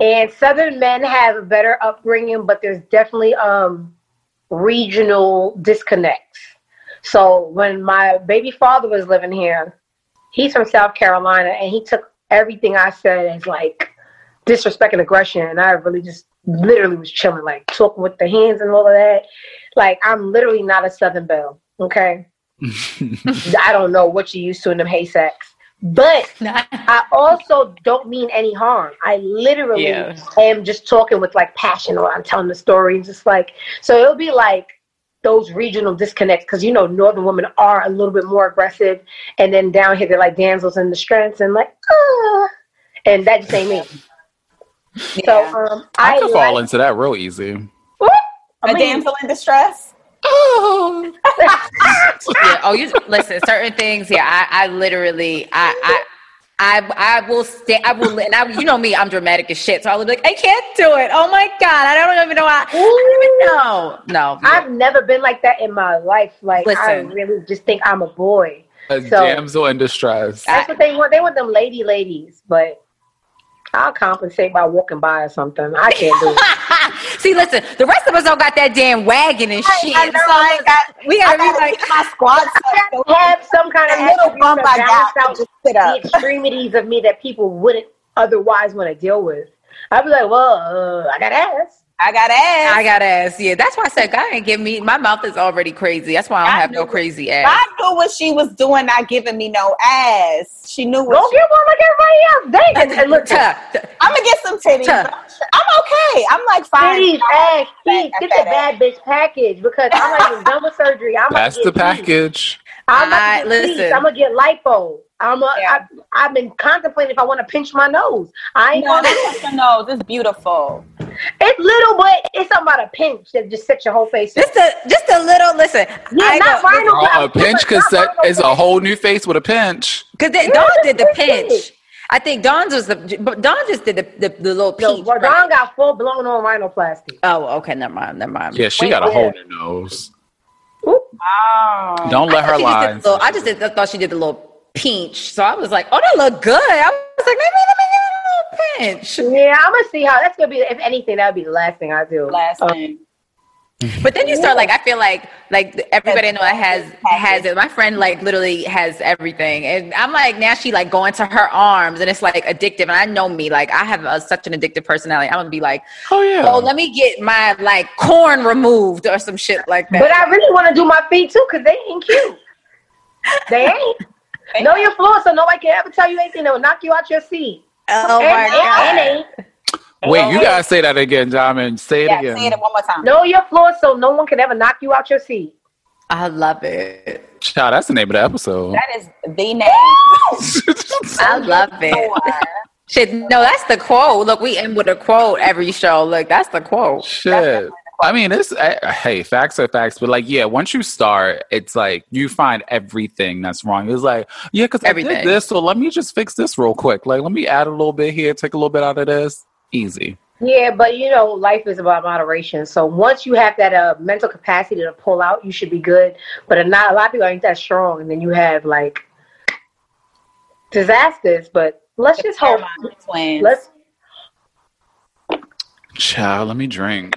And Southern men have a better upbringing, but there's definitely um regional disconnects. So when my baby father was living here, he's from South Carolina, and he took everything I said as like disrespect and aggression, and I really just literally was chilling, like talking with the hands and all of that. Like I'm literally not a Southern belle, okay? I don't know what you're used to in them hay haystacks. But I also don't mean any harm. I literally Yeah. am just talking with like passion or I'm telling the story and just like so it'll be like those regional disconnects because you know northern women are a little bit more aggressive and then down here they're like damsels in distress and like ah and that just ain't me. So um I I, could like, fall into that real easy. What? A I mean, damsel in distress? yeah. Oh, you listen. Certain things. Yeah. I, I literally. I. I I, I will stay. I will, and I, you know me. I'm dramatic as shit. So I will be like, I can't do it. Oh my god, I don't even know. How, I don't even know. No, I've never been like that in my life. Like I really just think I'm a boy. A So- damsel in distress. That's what they want. They want them lady ladies, but I'll compensate by walking by or something. I can't do it. See, listen. The rest of us don't got that damn wagon and shit. I know, so I got- we gotta I be gotta like, my squats up. I have some kind of little attribute bump to I got, out just sit up. The extremities of me that people wouldn't otherwise want to deal with. I'd be like, well, uh, I got ass. I got ass. I got ass. Yeah, that's why I said God ain't give me. My mouth is already crazy. That's why I don't I have no knew- crazy ass. I knew what she was doing, not giving me no ass. She knew Go what she get one like everybody else. Dang. And, and look, Tuh. I'm gonna get some titties. Tuh. but I'm, okay. I'm like fine. titties, ass, feet. I Get the bad bitch package because I'm like done with surgery. I'm That's the package. I'm about I- to get teeth. listen. I'm gonna get lipo. I'm a, Yeah. I, I've been contemplating if I want to pinch my nose. I ain't No, gonna. that's your nose. It's beautiful. It's little, but it's something about a pinch that just sets your whole face. Just a just a little. Listen, Yeah, I not go, rhino. Oh, a pinch Not cassette rhino is a whole new face with a pinch. Because they Yeah, Dawn did the pinch pinch. it. I think Dawn's was the, but Dawn just did the the, the little No, peach. well, right? Dawn got full blown on rhinoplasty. Oh, okay, never mind, never mind. Yeah, she Wait, got a wait. whole new nose. Wow. Don't let I her thought she just lie. did little- I just did, I thought she did the little pinch, so I was like, oh, that look good. I was like, maybe let me get a little pinch. Yeah, I'm gonna see how that's gonna be. If anything, that would be the last thing I do. Last Um, thing. But then you start like I feel like like everybody I know that has has it. My friend like literally has everything, and I'm like now she like going to her arms, and it's like addictive. And I know me, like I have a, such an addictive personality. I'm gonna be like, Oh yeah. oh, let me get my like corn removed or some shit like that. But I really want to do my feet too because they ain't cute. They ain't. Know your floor, so nobody can ever tell you anything that will knock you out your seat. oh and, my god. and ain't. Wait, you gotta say that again, Diamond. Say it Yeah, again. say it one more time. Know your floor, so no one can ever knock you out your seat. I love it. Child, that's the name of the episode. That is the name. I love it. Shit, no, that's the quote. Look, we end with a quote every show. Look, that's the quote. Shit. I mean, it's uh, hey, facts are facts, but like, yeah, once you start, it's like you find everything that's wrong. It's like, yeah, because I did this, so let me just fix this real quick. Like, let me add a little bit here, take a little bit out of this. Easy. Yeah, but you know, life is about moderation. So once you have that uh, mental capacity to pull out, you should be good. But if not a lot of people aren't that strong, and then you have like disasters. But let's just hope. Clermont Twins. Let's Child, let me drink.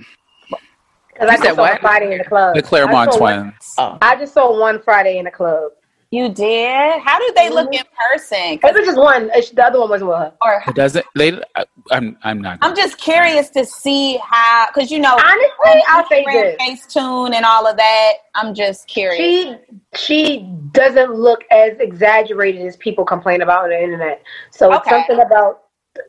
Because I said just saw what? Friday in the club. The Clermont I twins. Oh. I just saw one Friday in the club. You did? How do they look mm-hmm. in person? It 'Cause- was just one. It's- The other one wasn't with her. Or It doesn't. They. I, I'm. I'm not. I'm just curious to see how, because you know, Honestly, I'll say Instagram, this. Facetune and all of that. I'm just curious. She she doesn't look as exaggerated as people complain about on the internet. So it's Okay. something about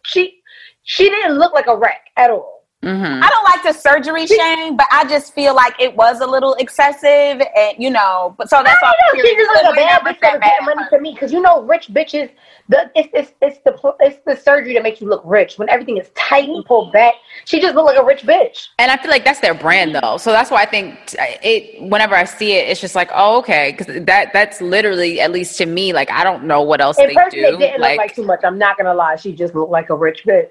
she she didn't look like a wreck at all. Mm-hmm. I don't like the surgery shame, but I just feel like it was a little excessive, and you know, but so that's why I I'm know she just like a bad Whatever bitch that bad money for me because you know rich bitches. The it's, it's it's the it's the surgery that makes you look rich when everything is tight and pulled back. She just looked like a rich bitch. And I feel like that's their brand though. So that's why I think it whenever I see it, it's just like, oh, okay. Cause that that's literally, at least to me, like I don't know what else In they person, do. it didn't like, look like too much. I'm not gonna lie. She just looked like a rich bitch.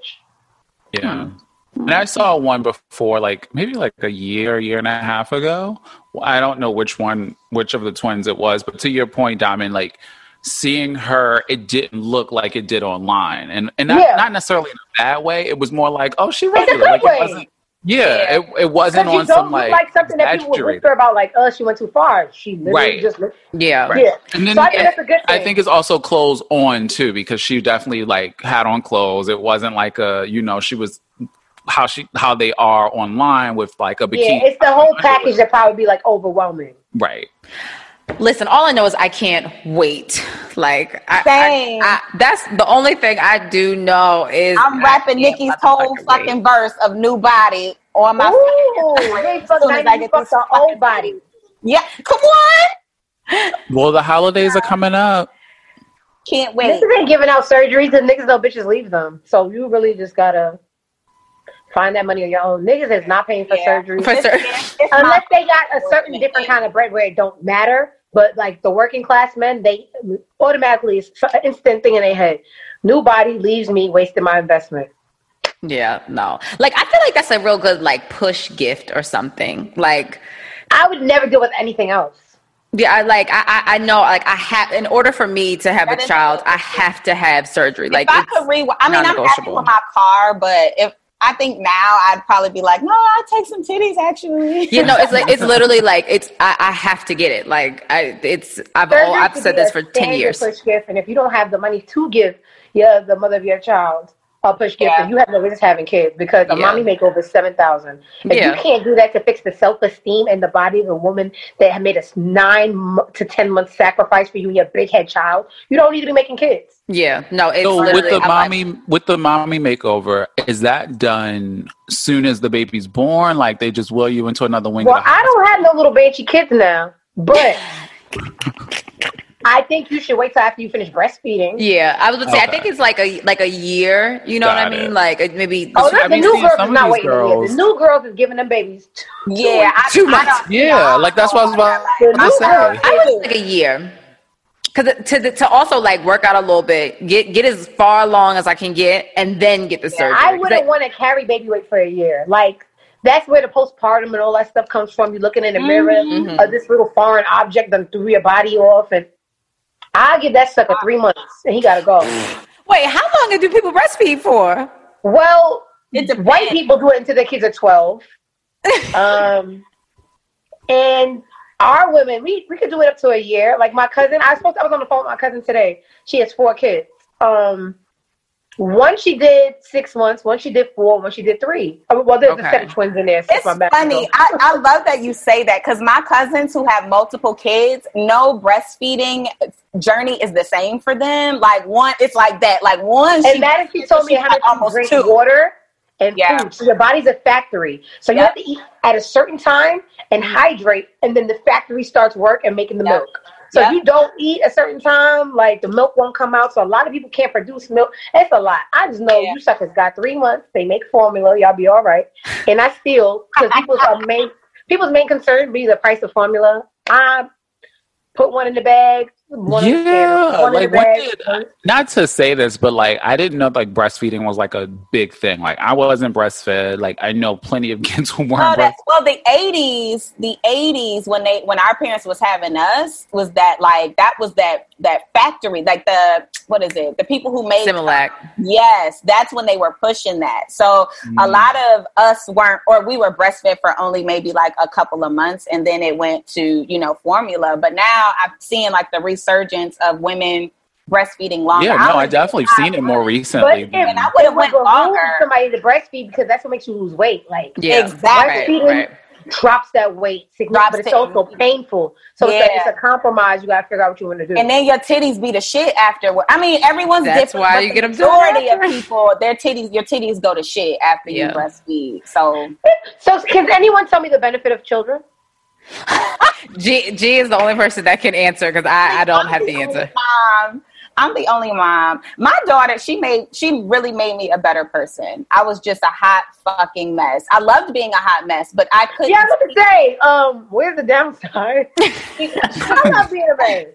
Yeah. And I saw one before, like maybe like a year, year and a half ago. I don't know which one, which of the twins it was, but to your point, Diamond, like seeing her, it didn't look like it did online, and and not, Yeah. not necessarily in a bad way. It was more like, oh, she a regular. good Like way. it wasn't. Yeah, it, it wasn't on some like, like, something that people would whisper about, like, oh, she went too far. She literally Right. just looked. yeah. Right. Yeah. And then so I think that's a good I think it's also clothes on too because she definitely like had on clothes. It wasn't like a you know she was how she how they are online with like a bikini. yeah, it's the whole package that probably be like overwhelming. right. Listen, all I know is I can't wait. Like, I, Same. I, I, that's the only thing I do know is I'm rapping can't Nicki's whole motherfucking fucking wait. verse of "New Body" on my. Ooh, fucking they Instagram fuck as soon as I get this the old body. Yeah, come on. Well, the holidays are coming up. Can't wait. Niggas ain't giving out surgeries and niggas know bitches leave them. So you really just gotta find that money on your own. Niggas is not paying for Yeah. surgery. For sur- Unless they got a certain different kind of bread where it don't matter. But like the working class men, they automatically it's an instant thing in their head. New body leaves me wasting my investment. Yeah, no. Like, I feel like that's a real good like push gift or something. Like, I would never deal with anything else. Yeah, I like I I I know like I have in order for me to have That a child, I have to have surgery. Like I could rewind, I mean, I'm happy non-negotiable. with my car, but if I think now I'd probably be like, no, I'll take some titties actually. you know, it's like it's literally like it's I, I have to get it. Like I it's I've Surgery oh, I've said this for ten standard years. Push gift, and if you don't have the money to give yeah, the mother of your child a push gift, Yeah. then you have no business having kids because a Yeah. mommy makeover is seven thousand. If Yeah. you can't do that to fix the self esteem and the body of a woman that had made a nine to ten month sacrifice for you and your big head child, you don't need to be making kids. Yeah, no, it's So with the I'm like- mommy with the mommy makeover, is that done soon as the baby's born? Like they just will you into another wing Well, of the I don't have no little baby kids now, but I think you should wait till after you finish breastfeeding. yeah, I was gonna say I think it's like a like a year. You know what I mean? it. Like uh, maybe Oh, I've the new seeing girls is not waiting girls. The new girls is giving them babies. yeah, I, Two I months. don't- Yeah, like that's what I was about to say. girls, I was like a year. Cause to the, to also like work out a little bit, get get as far along as I can get, and then get the Yeah, surgery. I 'Cause wouldn't want to carry baby weight for a year. Like that's where the postpartum and all that stuff comes from. You looking in the mirror Mhm. of this little foreign object that threw your body off, and I give that sucker three months, and he gotta go. Wait, how long do people breastfeed for? Well, It white people do it until their kids are twelve, um, and our women we we could do it up to a year. Like my cousin, I spoke. I was on the phone with my cousin today. She has four kids. Um, one she did six months, one she did four, one she did three. Well, there's a set of twins in there. so It's my funny. I, I love that you say that because my cousins who have multiple kids, no breastfeeding journey is the same for them. Like one, it's like that. Like one, And that is, she told me how much you almost drink two. water and Yeah. food. So your body's a factory. So you have to eat at a certain time and mm-hmm. hydrate, and then the factory starts work and making the Yep. milk. So Yep. you don't eat a certain time, like the milk won't come out. So a lot of people can't produce milk. It's a lot. I just know Yeah. you suckers got three months. They make formula. Y'all be all right. And I still, because people's main people's main concern be the price of formula. I put one in the bag. One in the Yeah, one like in the what did not to say this, but like I didn't know like breastfeeding was like a big thing. Like I wasn't breastfed. Like I know plenty of kids who weren't Well, that, well, the eighties, the eighties, when they when our parents was having us, was that like that was that that factory, like the what is it? The people who made Similac. Yes, that's when they were pushing that. So Mm. a lot of us weren't, or we were breastfed for only maybe like a couple of months, and then it went to you know formula. But now I'm seeing like the resurgence of women breastfeeding longer. Yeah, no, I was- definitely seen it more recently. if, And I it would've would went behoove longer. somebody to breastfeed because that's what makes you lose weight. Like Yeah, Exactly. Right, right. drops that weight, significantly, Drops but it's it. also painful. So it's, a, it's a compromise. You got to figure out what you want to do. And then your titties be the shit afterward. I mean, everyone's That's different. why but you get get 'em done majority of after. people, their titties, your titties go to shit after you breastfeed. So so can anyone tell me the benefit of children? G G is the only person that can answer because I, I don't have the oh, answer. mom. I'm the only mom. My daughter, she made she really made me a better person. I was just a hot fucking mess. I loved being a hot mess, but I couldn't. Yeah, I was to say, um, where's the downside? I'm not being a man.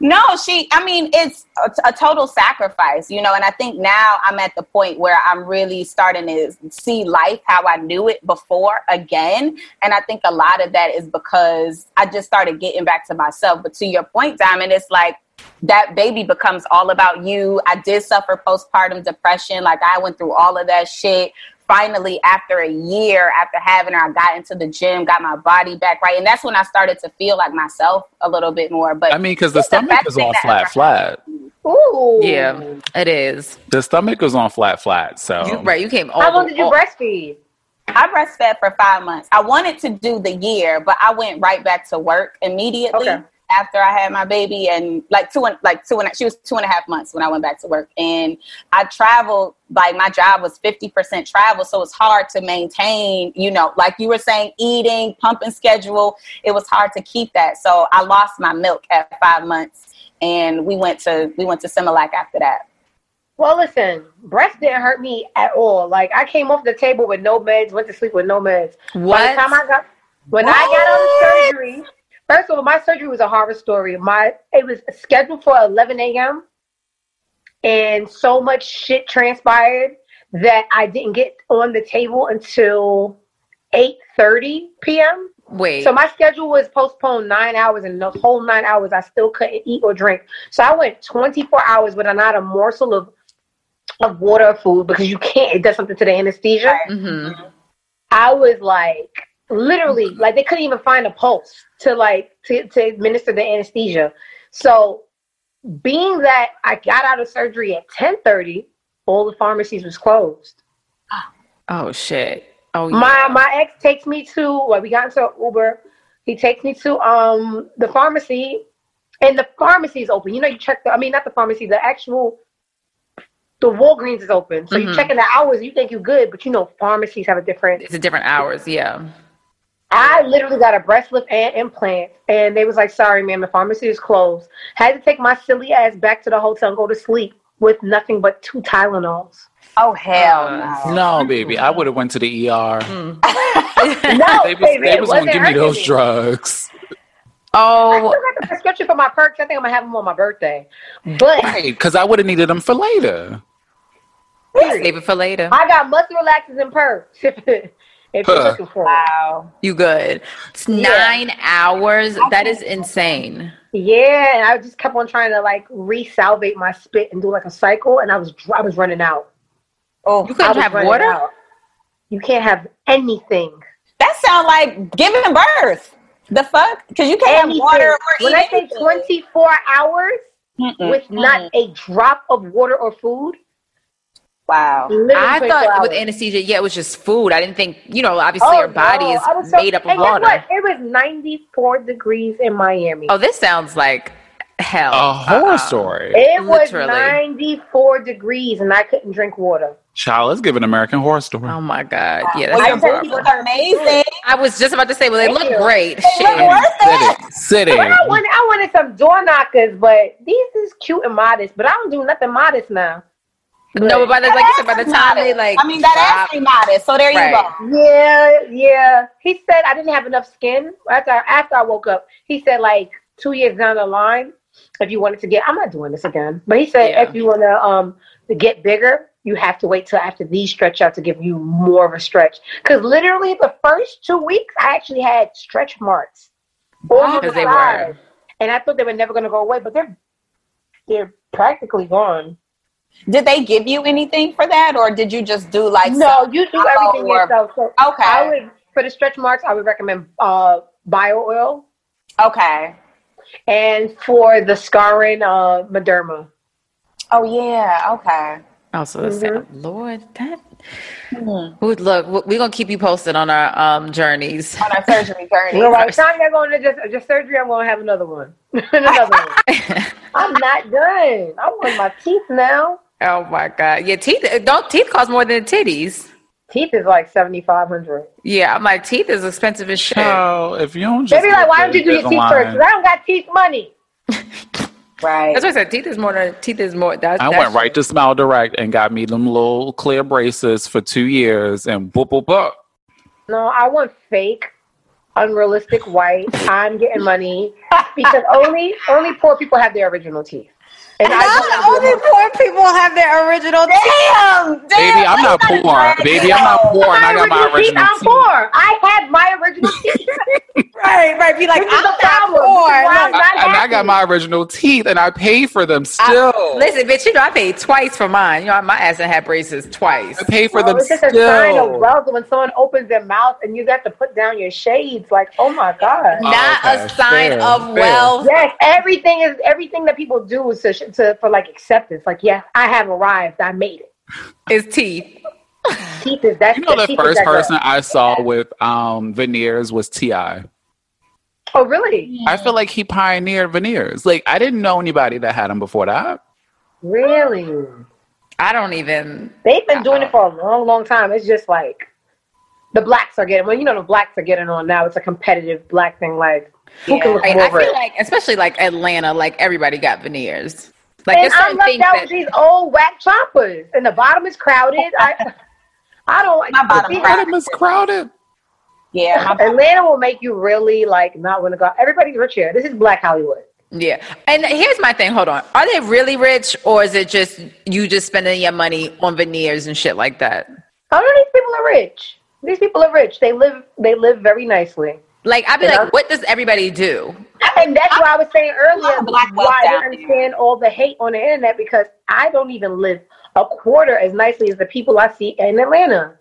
No, she. I mean, it's a, a total sacrifice, you know. And I think now I'm at the point where I'm really starting to see life how I knew it before again. And I think a lot of that is because I just started getting back to myself. But to your point, Diamond, it's like that baby becomes all about you. I did suffer postpartum depression. Like I went through all of that shit. Finally, after a year after having her, I got into the gym, got my body back right, and that's when I started to feel like myself a little bit more. But I mean, because the it's the stomach best is thing on flat, flat. Ooh. Yeah, it is. The stomach was on flat, flat. So You, right, you came all. How long the- did you all- breastfeed? I breastfed for five months. I wanted to do the year, but I went right back to work immediately Okay. After I had my baby, and like two and like two and she was two and a half months when I went back to work, and I traveled. Like my job was fifty percent travel, so it's hard to maintain. You know, like you were saying, eating, pumping schedule. It was hard to keep that, so I lost my milk at five months, and we went to we went to Similac after that. Well, listen, breast didn't hurt me at all. Like I came off the table with no meds, went to sleep with no meds. By What? the time I got when I got out of surgery, first of all, my surgery was a horror story. My it was scheduled for 11 a.m. and so much shit transpired that I didn't get on the table until 8:30 p.m. Wait. So my schedule was postponed nine hours, and the whole nine hours I still couldn't eat or drink. So I went 24 hours with not a morsel of of water or food because you can't. It does something to the anesthesia. hmm I was like literally like they couldn't even find a pulse to like to, to administer the anesthesia. So being that I got out of surgery at 10:30, all the pharmacies was closed. Oh shit. Oh My yeah. my ex takes me to well, we got into Uber. He takes me to um the pharmacy, and the pharmacy is open. You know, you check the. I mean, not the pharmacy, the actual. The Walgreens is open, so Mhm. you're checking the hours. You think you're good, but you know pharmacies have a different. It's a different hours. Yeah. I literally got a breast lift and implant, and they was like, "Sorry, ma'am, the pharmacy is closed." Had to take my silly ass back to the hotel and go to sleep with nothing but two Tylenols. Oh hell Uh, no! no, baby, I would have went to the ER. No, They was, baby, they was gonna give me those me. drugs. I Oh, still got the prescription for my perks. I think I'm gonna have them on my birthday. But Right, because I would have needed them for later. save it for later. I got muscle relaxers and perks. if you're looking for it. Wow. You good? It's nine hours. That is insane. Yeah, and I just kept on trying to like resalvate my spit and do like a cycle, and I was I was running out. Oh, You I couldn't have water. out. You can't have anything. that sounds like giving birth. The fuck? Because you can't anything. have water or when eat I say anything. 24 hours Mm-mm, with not a drop of water or food, Wow. literally I 24 thought with anesthesia, yeah, it was just food. I didn't think, you know, obviously Oh, your body no, is I was so- made up of and guess water. what? It was 94 degrees in Miami. Oh, this sounds like hell. A horror Uh-uh. story. it was 94 degrees, and I couldn't drink water. Child, let's give an American horror story. Oh my god, yeah, that Well, your sounds booty horrible. look amazing. I was just about to say, well, they Thank look you. great. They look Shit. worth it. Sitting, sitting. I wanted, I wanted some door knockers, but these is cute and modest. But I don't do nothing modest now. No, but by the like you said, by the time ass they like. I mean, that drop- ass ain't modest. So there you go. Yeah, yeah. He said I didn't have enough skin after after I woke up. He said like two years down the line, if you wanted to get, I'm not doing this again. But he said Yeah. if you want to um to get bigger, you have to wait till after these stretch out to give you more of a stretch. Because literally the first two weeks, I actually had stretch marks on the Because they were. and I thought they were never going to go away, but they're they're practically gone. Did they give you anything for that, or did you just do like No, some- you do everything or- yourself. So Okay. I would for the stretch marks, I would recommend uh bio oil. Okay. And for the scarring, uh, Mederma. Oh yeah. Okay. Also, the Mm-hmm. same. Lord, that. Ooh, look, we're gonna keep you posted on our um journeys. On our surgery journey. You know, by the time I go into just, just surgery, I'm going to have another one. another one. I'm not done. I want my teeth now. Oh my god, yeah, teeth don't teeth cost more than titties. Teeth is like 7500 Yeah, my teeth is expensive as shit. Child, if you don't They just be like, why don't you do your teeth line. Because I don't got teeth money. Right. That's what I said. Teeth is more than teeth is more. That, I that's went right to Smile Direct and got me them little clear braces for two years and boop boop boop. No, I want fake, unrealistic white. I'm getting money because only only poor people have their original teeth. And I just want to poor people have their original Damn, damn. Baby, I'm not poor. Baby, I'm not out? poor and I got my original teeth. I'm teeth. poor. I had my original teeth. Right, right. Be like, This is the problem. This I'm not I, and I got my original teeth and I paid for them still. I, Listen, bitch, you know I paid twice for mine. You know my ass done had braces twice. I paid for Well, them it's just a sign of still. wealth when someone opens their mouth and you got to put down your shades. Like, oh my god. Not okay, a sign fair, of fair. wealth. Yes, everything is everything that people do is to, to for like acceptance. Like, yes, I have arrived. I made it. it. Is teeth. Teeth is that. You know, the first that good. person I saw with um, veneers was Ti. Oh, really? I feel like he pioneered veneers. Like I didn't know anybody that had them before that. Really? I don't even. They've been doing it for a long, long time. It's just like the blacks are getting. Well, you know, the blacks are getting on now. It's a competitive black thing. Like, who can look Right, more I feel red? like, especially like Atlanta, like everybody got veneers. Like and I'm certain left out that with these old whack choppers, and the bottom is crowded. I, I don't. My bottom see, crowded. Is crowded. Yeah. My, Atlanta will make you really like not want to go. Everybody's rich here. This is Black Hollywood. Yeah. And here's my thing. Hold on. Are they really rich or is it just you just spending your money on veneers and shit like that? How many these people are rich? These people are rich. They live. They live very nicely. Like I'd be Yeah. like, what does everybody do? And that's why I was saying earlier black why I didn't understand all the hate on the internet because I don't even live a quarter as nicely as the people I see in Atlanta.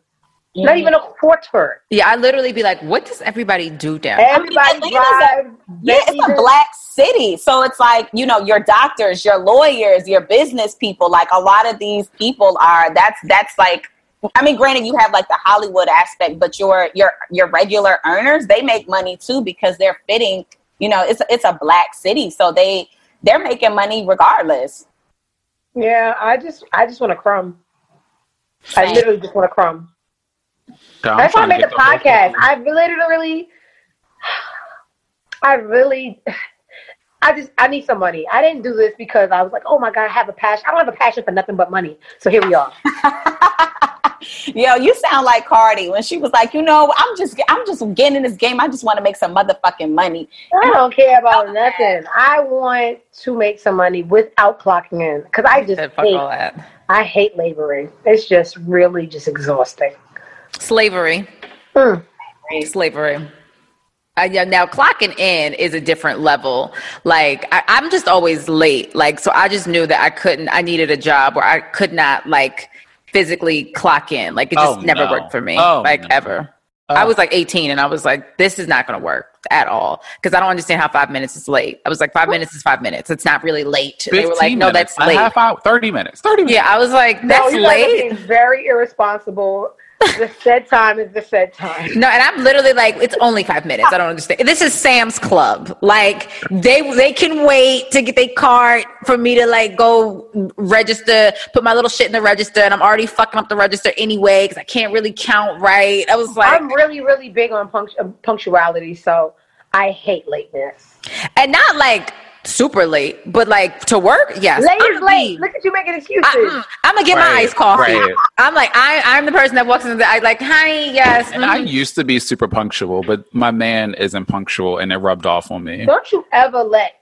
Not mm-hmm. even a quarter. Yeah, I literally be like, what does everybody do down? there? Everybody Atlanta's a- drives. yeah, it's a black city. So it's like, you know, your doctors, your lawyers, your business people, like a lot of these people are that's that's like I mean, granted you have like the Hollywood aspect, but your your your regular earners, they make money too because they're fitting, you know, it's it's a black city. So they they're making money regardless. Yeah, I just I just want a crumb. I literally just want a crumb. I'm That's why I made the get whole podcast. thing. I literally, I really, I just, I need some money. I didn't do this because I was like, oh my God, I have a passion. I don't have a passion for nothing but money. So here we are. Yo, you sound like Cardi when she was like, you know, I'm just, I'm just getting in this game. I just want to make some motherfucking money. I don't care about nothing. I want to make some money without clocking in because I just Fuck hate, all that. I hate laboring. It's just really just exhausting. Slavery. Mm. Slavery. Uh, yeah, now clocking in is a different level. Like I, I'm just always late. Like so, I just knew that I couldn't. I needed a job where I could not like physically clock in. Like it just Oh, never no. worked for me. Oh, like no. ever. Oh. I was like 18 and I was like, this is not going to work at all because I don't understand how five minutes is late. I was like, five minutes is five minutes. It's not really late. They were like, no, minutes, that's a late. half hour, 30 minutes. 30 minutes. Yeah, I was like, that's you guys are late. being very irresponsible. The said time is the said time. No, and I'm literally like, it's only five minutes. I don't understand. This is Sam's Club. Like they they can wait to get their card for me to like go register, put my little shit in the register, and I'm already fucking up the register anyway because I can't really count right. I was like, I'm really, really big on punct- punctuality, so I hate lateness. and not like super late, but like to work, yes. Late I'm is gonna late. Look at you making excuses. I, am gonna get my Right, iced coffee. right. I'm like, I, I'm the person that walks in. The, I like, hi, yes. And I mhm. used to be super punctual, but my man isn't punctual and it rubbed off on me. Don't you ever let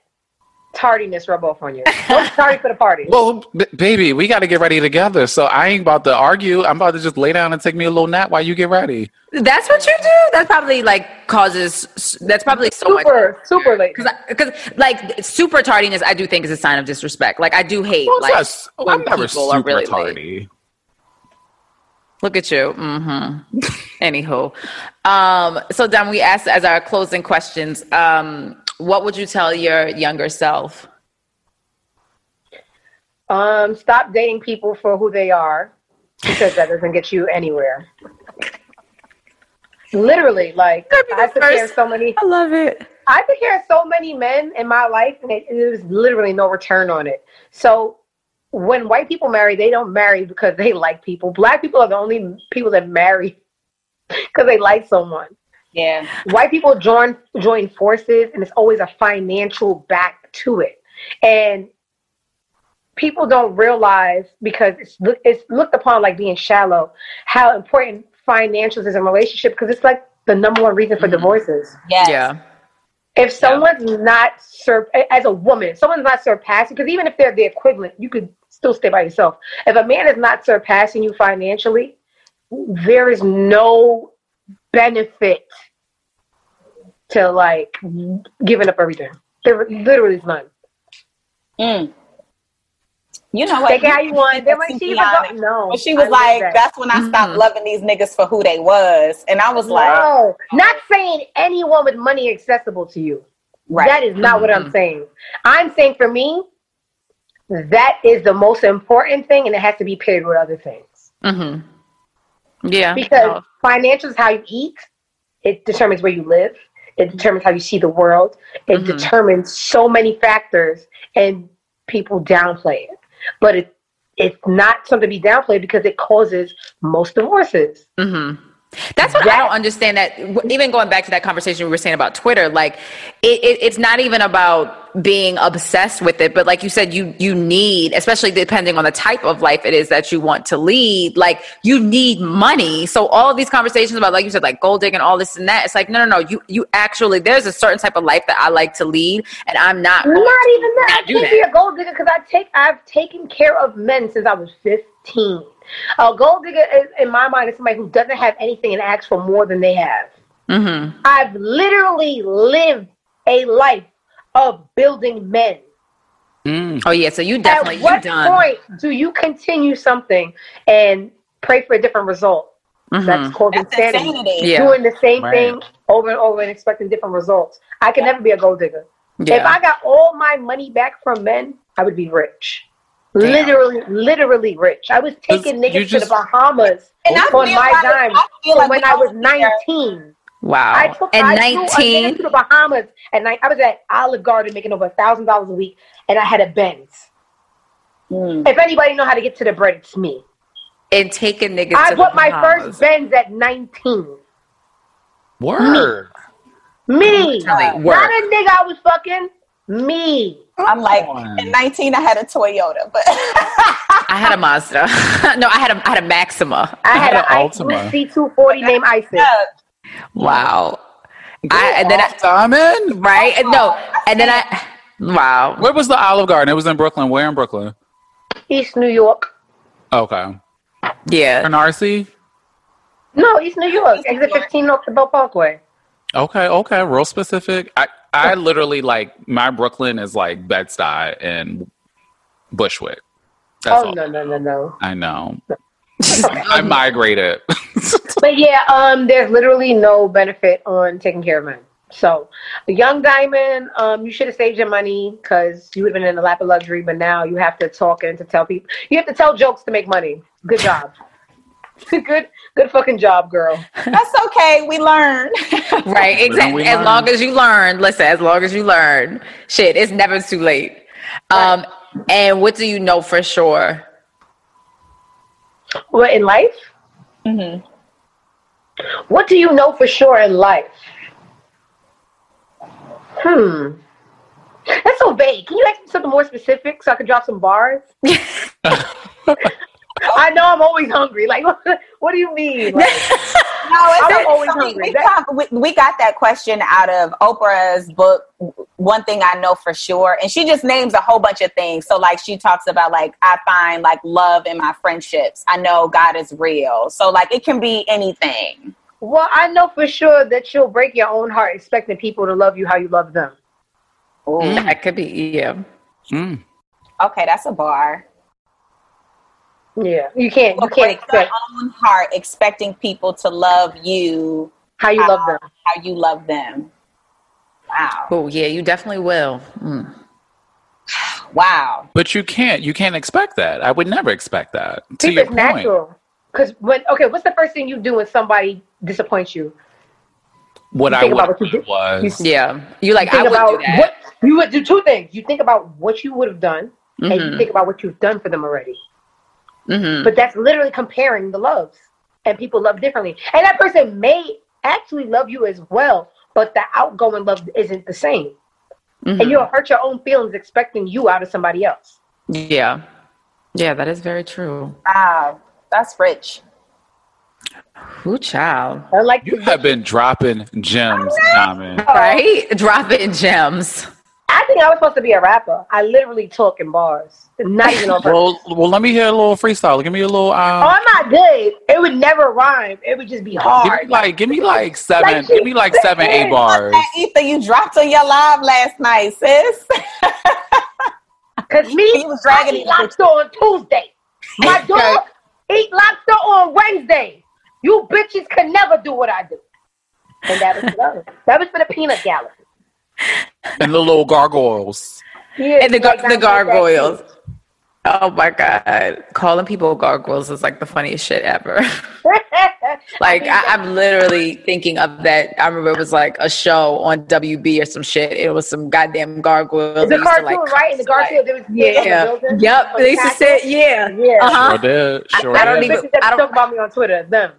tardiness rub off on you. Don't be tardy for the party. Well, b- baby, we got to get ready together. So I ain't about to argue. I'm about to just lay down and take me a little nap while you get ready. That's what you do. That probably like causes. That's probably so much. super, super late. Because, because like super tardiness, I do think is a sign of disrespect. Like I do hate Well, like it's not- oh, when I'm never people are super really late. Look at you. Mm-hmm. Anywho, um, so then we asked as our closing questions. Um, what would you tell your younger self? Um, stop dating people for who they are because that doesn't get you anywhere. Literally, like That'd be the I took care of so many. I love it. I took care of so many men in my life, and it, it was literally no return on it. So when white people marry, they don't marry because they like people. Black people are the only people that marry because they like someone. Yeah. white people join join forces and it's always a financial back to it and people don't realize because it's it's looked upon like being shallow how important financials is in a relationship because it's like the number one reason for mm-hmm. divorces Yes. Yeah. if someone's not sur- as a woman someone's not surpassing because even if they're the equivalent you could still stay by yourself if a man is not surpassing you financially there is no benefit to like giving up everything there literally is none Mm. You know what? take it how you want they're like To she's be a honest. go- no But she was I like, that. that's when I stopped Mhm. loving these niggas for who they was. And I was like, no not saying anyone with money accessible to you right. That is not what I'm saying. I'm saying for me, that is the most important thing, and it has to be paired with other things. Mm-hmm. Yeah. Because financials, how you eat, it determines where you live. It determines how you see the world. It Mhm. determines so many factors, and people downplay it. But it it's not something to be downplayed because it causes most divorces. hmm That's what I don't understand. That even going back to that conversation we were saying about Twitter, like it, it, it's not even about being obsessed with it, but like you said, you you need, especially depending on the type of life it is that you want to lead. Like you need money. So all of these conversations about, like you said, like gold digging, all this and that. It's like no, no, no. You you actually there's a certain type of life that I like to lead, and I'm not. Not even that. not I can't that. be a gold digger because I take I've taken care of men since I was fifteen. A gold digger, is, in my mind, is somebody who doesn't have anything and asks for more than they have. Mm-hmm. I've literally lived a life of building men. Mm. Oh yeah, so you definitely At what done. point do you continue something and pray for a different result? Mhm. That's called That's insanity. insanity. Yeah. Doing the same Right. thing over and over and expecting different results. I can never be a gold digger. If I got all my money back from men, I would be rich. Damn. Literally, literally rich. I was taking You niggas just- to the Bahamas And I on my like- dime I like when I was there. 19. Wow. I took and I flew 19 to the Bahamas, and I, I was at Olive Garden making over a thousand dollars a week, and I had a Benz. Mm. If anybody know how to get to the bread, it's me. and taking niggas I to bought my first Benz at 19. Word. Me, Really? not a nigga I was fucking. Me. I'm like, on. in 19, I had a Toyota, but I had a Mazda. no, I had a I had a Maxima. I had, had an an Ice Blue Altima. C240 named Isis. Wow. I, and then I, Diamond. right and no and then I wow Where was the Olive Garden? It was in Brooklyn. Where in Brooklyn? East New York. Okay. yeah Canarsie. No, East New York. Exit 15 off the Belt Parkway. Okay, okay, real specific. I I literally like my Brooklyn is like Bed Stuy and Bushwick. That's oh, all. no, no, no, no. I know. I migrated. But yeah, um, there's literally no benefit on taking care of men. So, the young diamond, um, you should have saved your money because you would have been in a lap of luxury. But now you have to talk and to tell people. You have to tell jokes to make money. Good job. good, good fucking job, girl. that's okay. We learn. right we exactly as learn. long as you learn listen as long as you learn shit it's never too late um and what do you know for sure What in life? Mm-hmm. What do you know for sure in life? Hmm. That's so vague. Can you ask me something more specific so I can drop some bars? I know I'm always hungry. Like, what do you mean? Like, No, it's I'm always so we- hungry. We, That- come- we, we got that question out of Oprah's book, One Thing I Know for Sure. And she just names a whole bunch of things. So, like, she talks about, like, I find, like, love in my friendships. I know God is real. So, like, it can be anything. well, I know for sure that you'll break your own heart expecting people to love you how you love them. that could be you. Mm. Okay, that's a bar. Yeah, you can't. You can't your expect own heart expecting people to love you how you love them. how you love them. Wow. oh yeah you definitely will Mm. Wow. But you can't. You can't expect that. I would never expect that. To See, your it's point. natural. Because when okay, what's the first thing you do when somebody disappoints you? What You I think would about what you have did. was yeah you like You i think would about do that what you would do. Two things. You think about what you would have done, and you Mhm. think about what you've done for them already. Mhm. But that's literally comparing the loves, and people love differently. And that person may actually love you as well, but the outgoing love isn't the same. Mhm. And you'll hurt your own feelings expecting you out of somebody else. yeah yeah that is very true Wow. That's rich. Ooh, child I like you have been dropping gems, Diamond. right dropping gems I think I was supposed to be a rapper. I literally talk in bars, not even on. Well, well, let me hear a little freestyle. Give me a little. Oh, Um, I'm not good. It would never rhyme. It would just be hard. give hard. me like, give me like seven. Like give me like seven, eight bars. That ether you dropped on your live last night, sis. Because me, He was dragging I eat it. lobster on Tuesday. My dog eat lobster on Wednesday. You bitches can never do what I do. And that was for the- that was for the peanut gallery. And the little gargoyles. Yeah, and the, gar- like, the I like that gargoyles oh my god calling people gargoyles is like the funniest shit ever Like I, I'm literally thinking of that. I remember it was like a show on WB or some shit. It was some goddamn gargoyles. The They a used to, cartoon, like, right? In the Garfield, there was Yeah. The Yep. on They used to say, yeah. Yeah. Uh-huh. Sure did. Sure I don't did. even- Bitches that I don't- talk about me on Twitter. Them.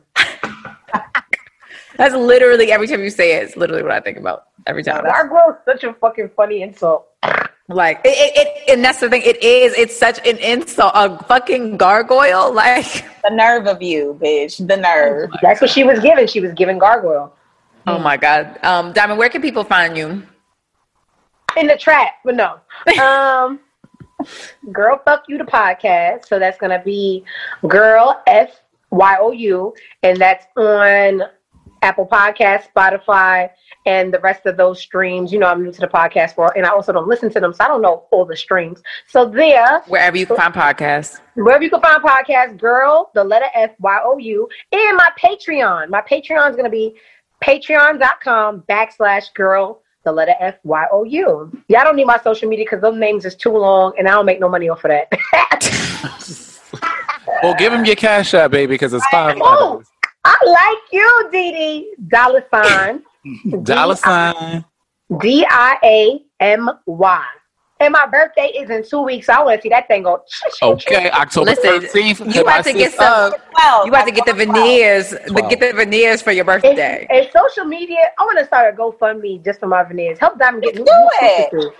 That's literally every time you say it, it's literally what I think about every time. Gargoyle is such a fucking funny insult. Like it, it, it, and that's the thing. It is. It's such an insult. A fucking gargoyle. Like, the nerve of you, bitch. The nerve. That's what she was given. She was given gargoyle oh my god. Um, Diamond, where can people find you? in the trap, but no. Um, girl, fuck you, the podcast. So that's gonna be girl F Y O U, and that's on Apple Podcast, Spotify, and the rest of those streams. You know, I'm new to the podcast world, and I also don't listen to them, so I don't know all the streams. So there, Wherever you can find podcasts. wherever you can find podcasts, girl, the letter F Y O U, and my Patreon. My Patreon is going to be patreon.com backslash girl, the letter F Y O U. Y'all don't need my social media because those names is too long and I don't make no money off of that. Well, give him your cash app, baby, because it's five Oh, letters. I like you, Dee Dee. Dollar sign Dollar sign. D I A M Y. And my birthday is in two weeks. So I want to see that thing go. Okay, October Listen, thirteenth. you about to get some. Well, You about to get the veneers. The, get the veneers for your birthday. and social media, I want to start a GoFundMe just for my veneers. Help Diamond get Let's new do it.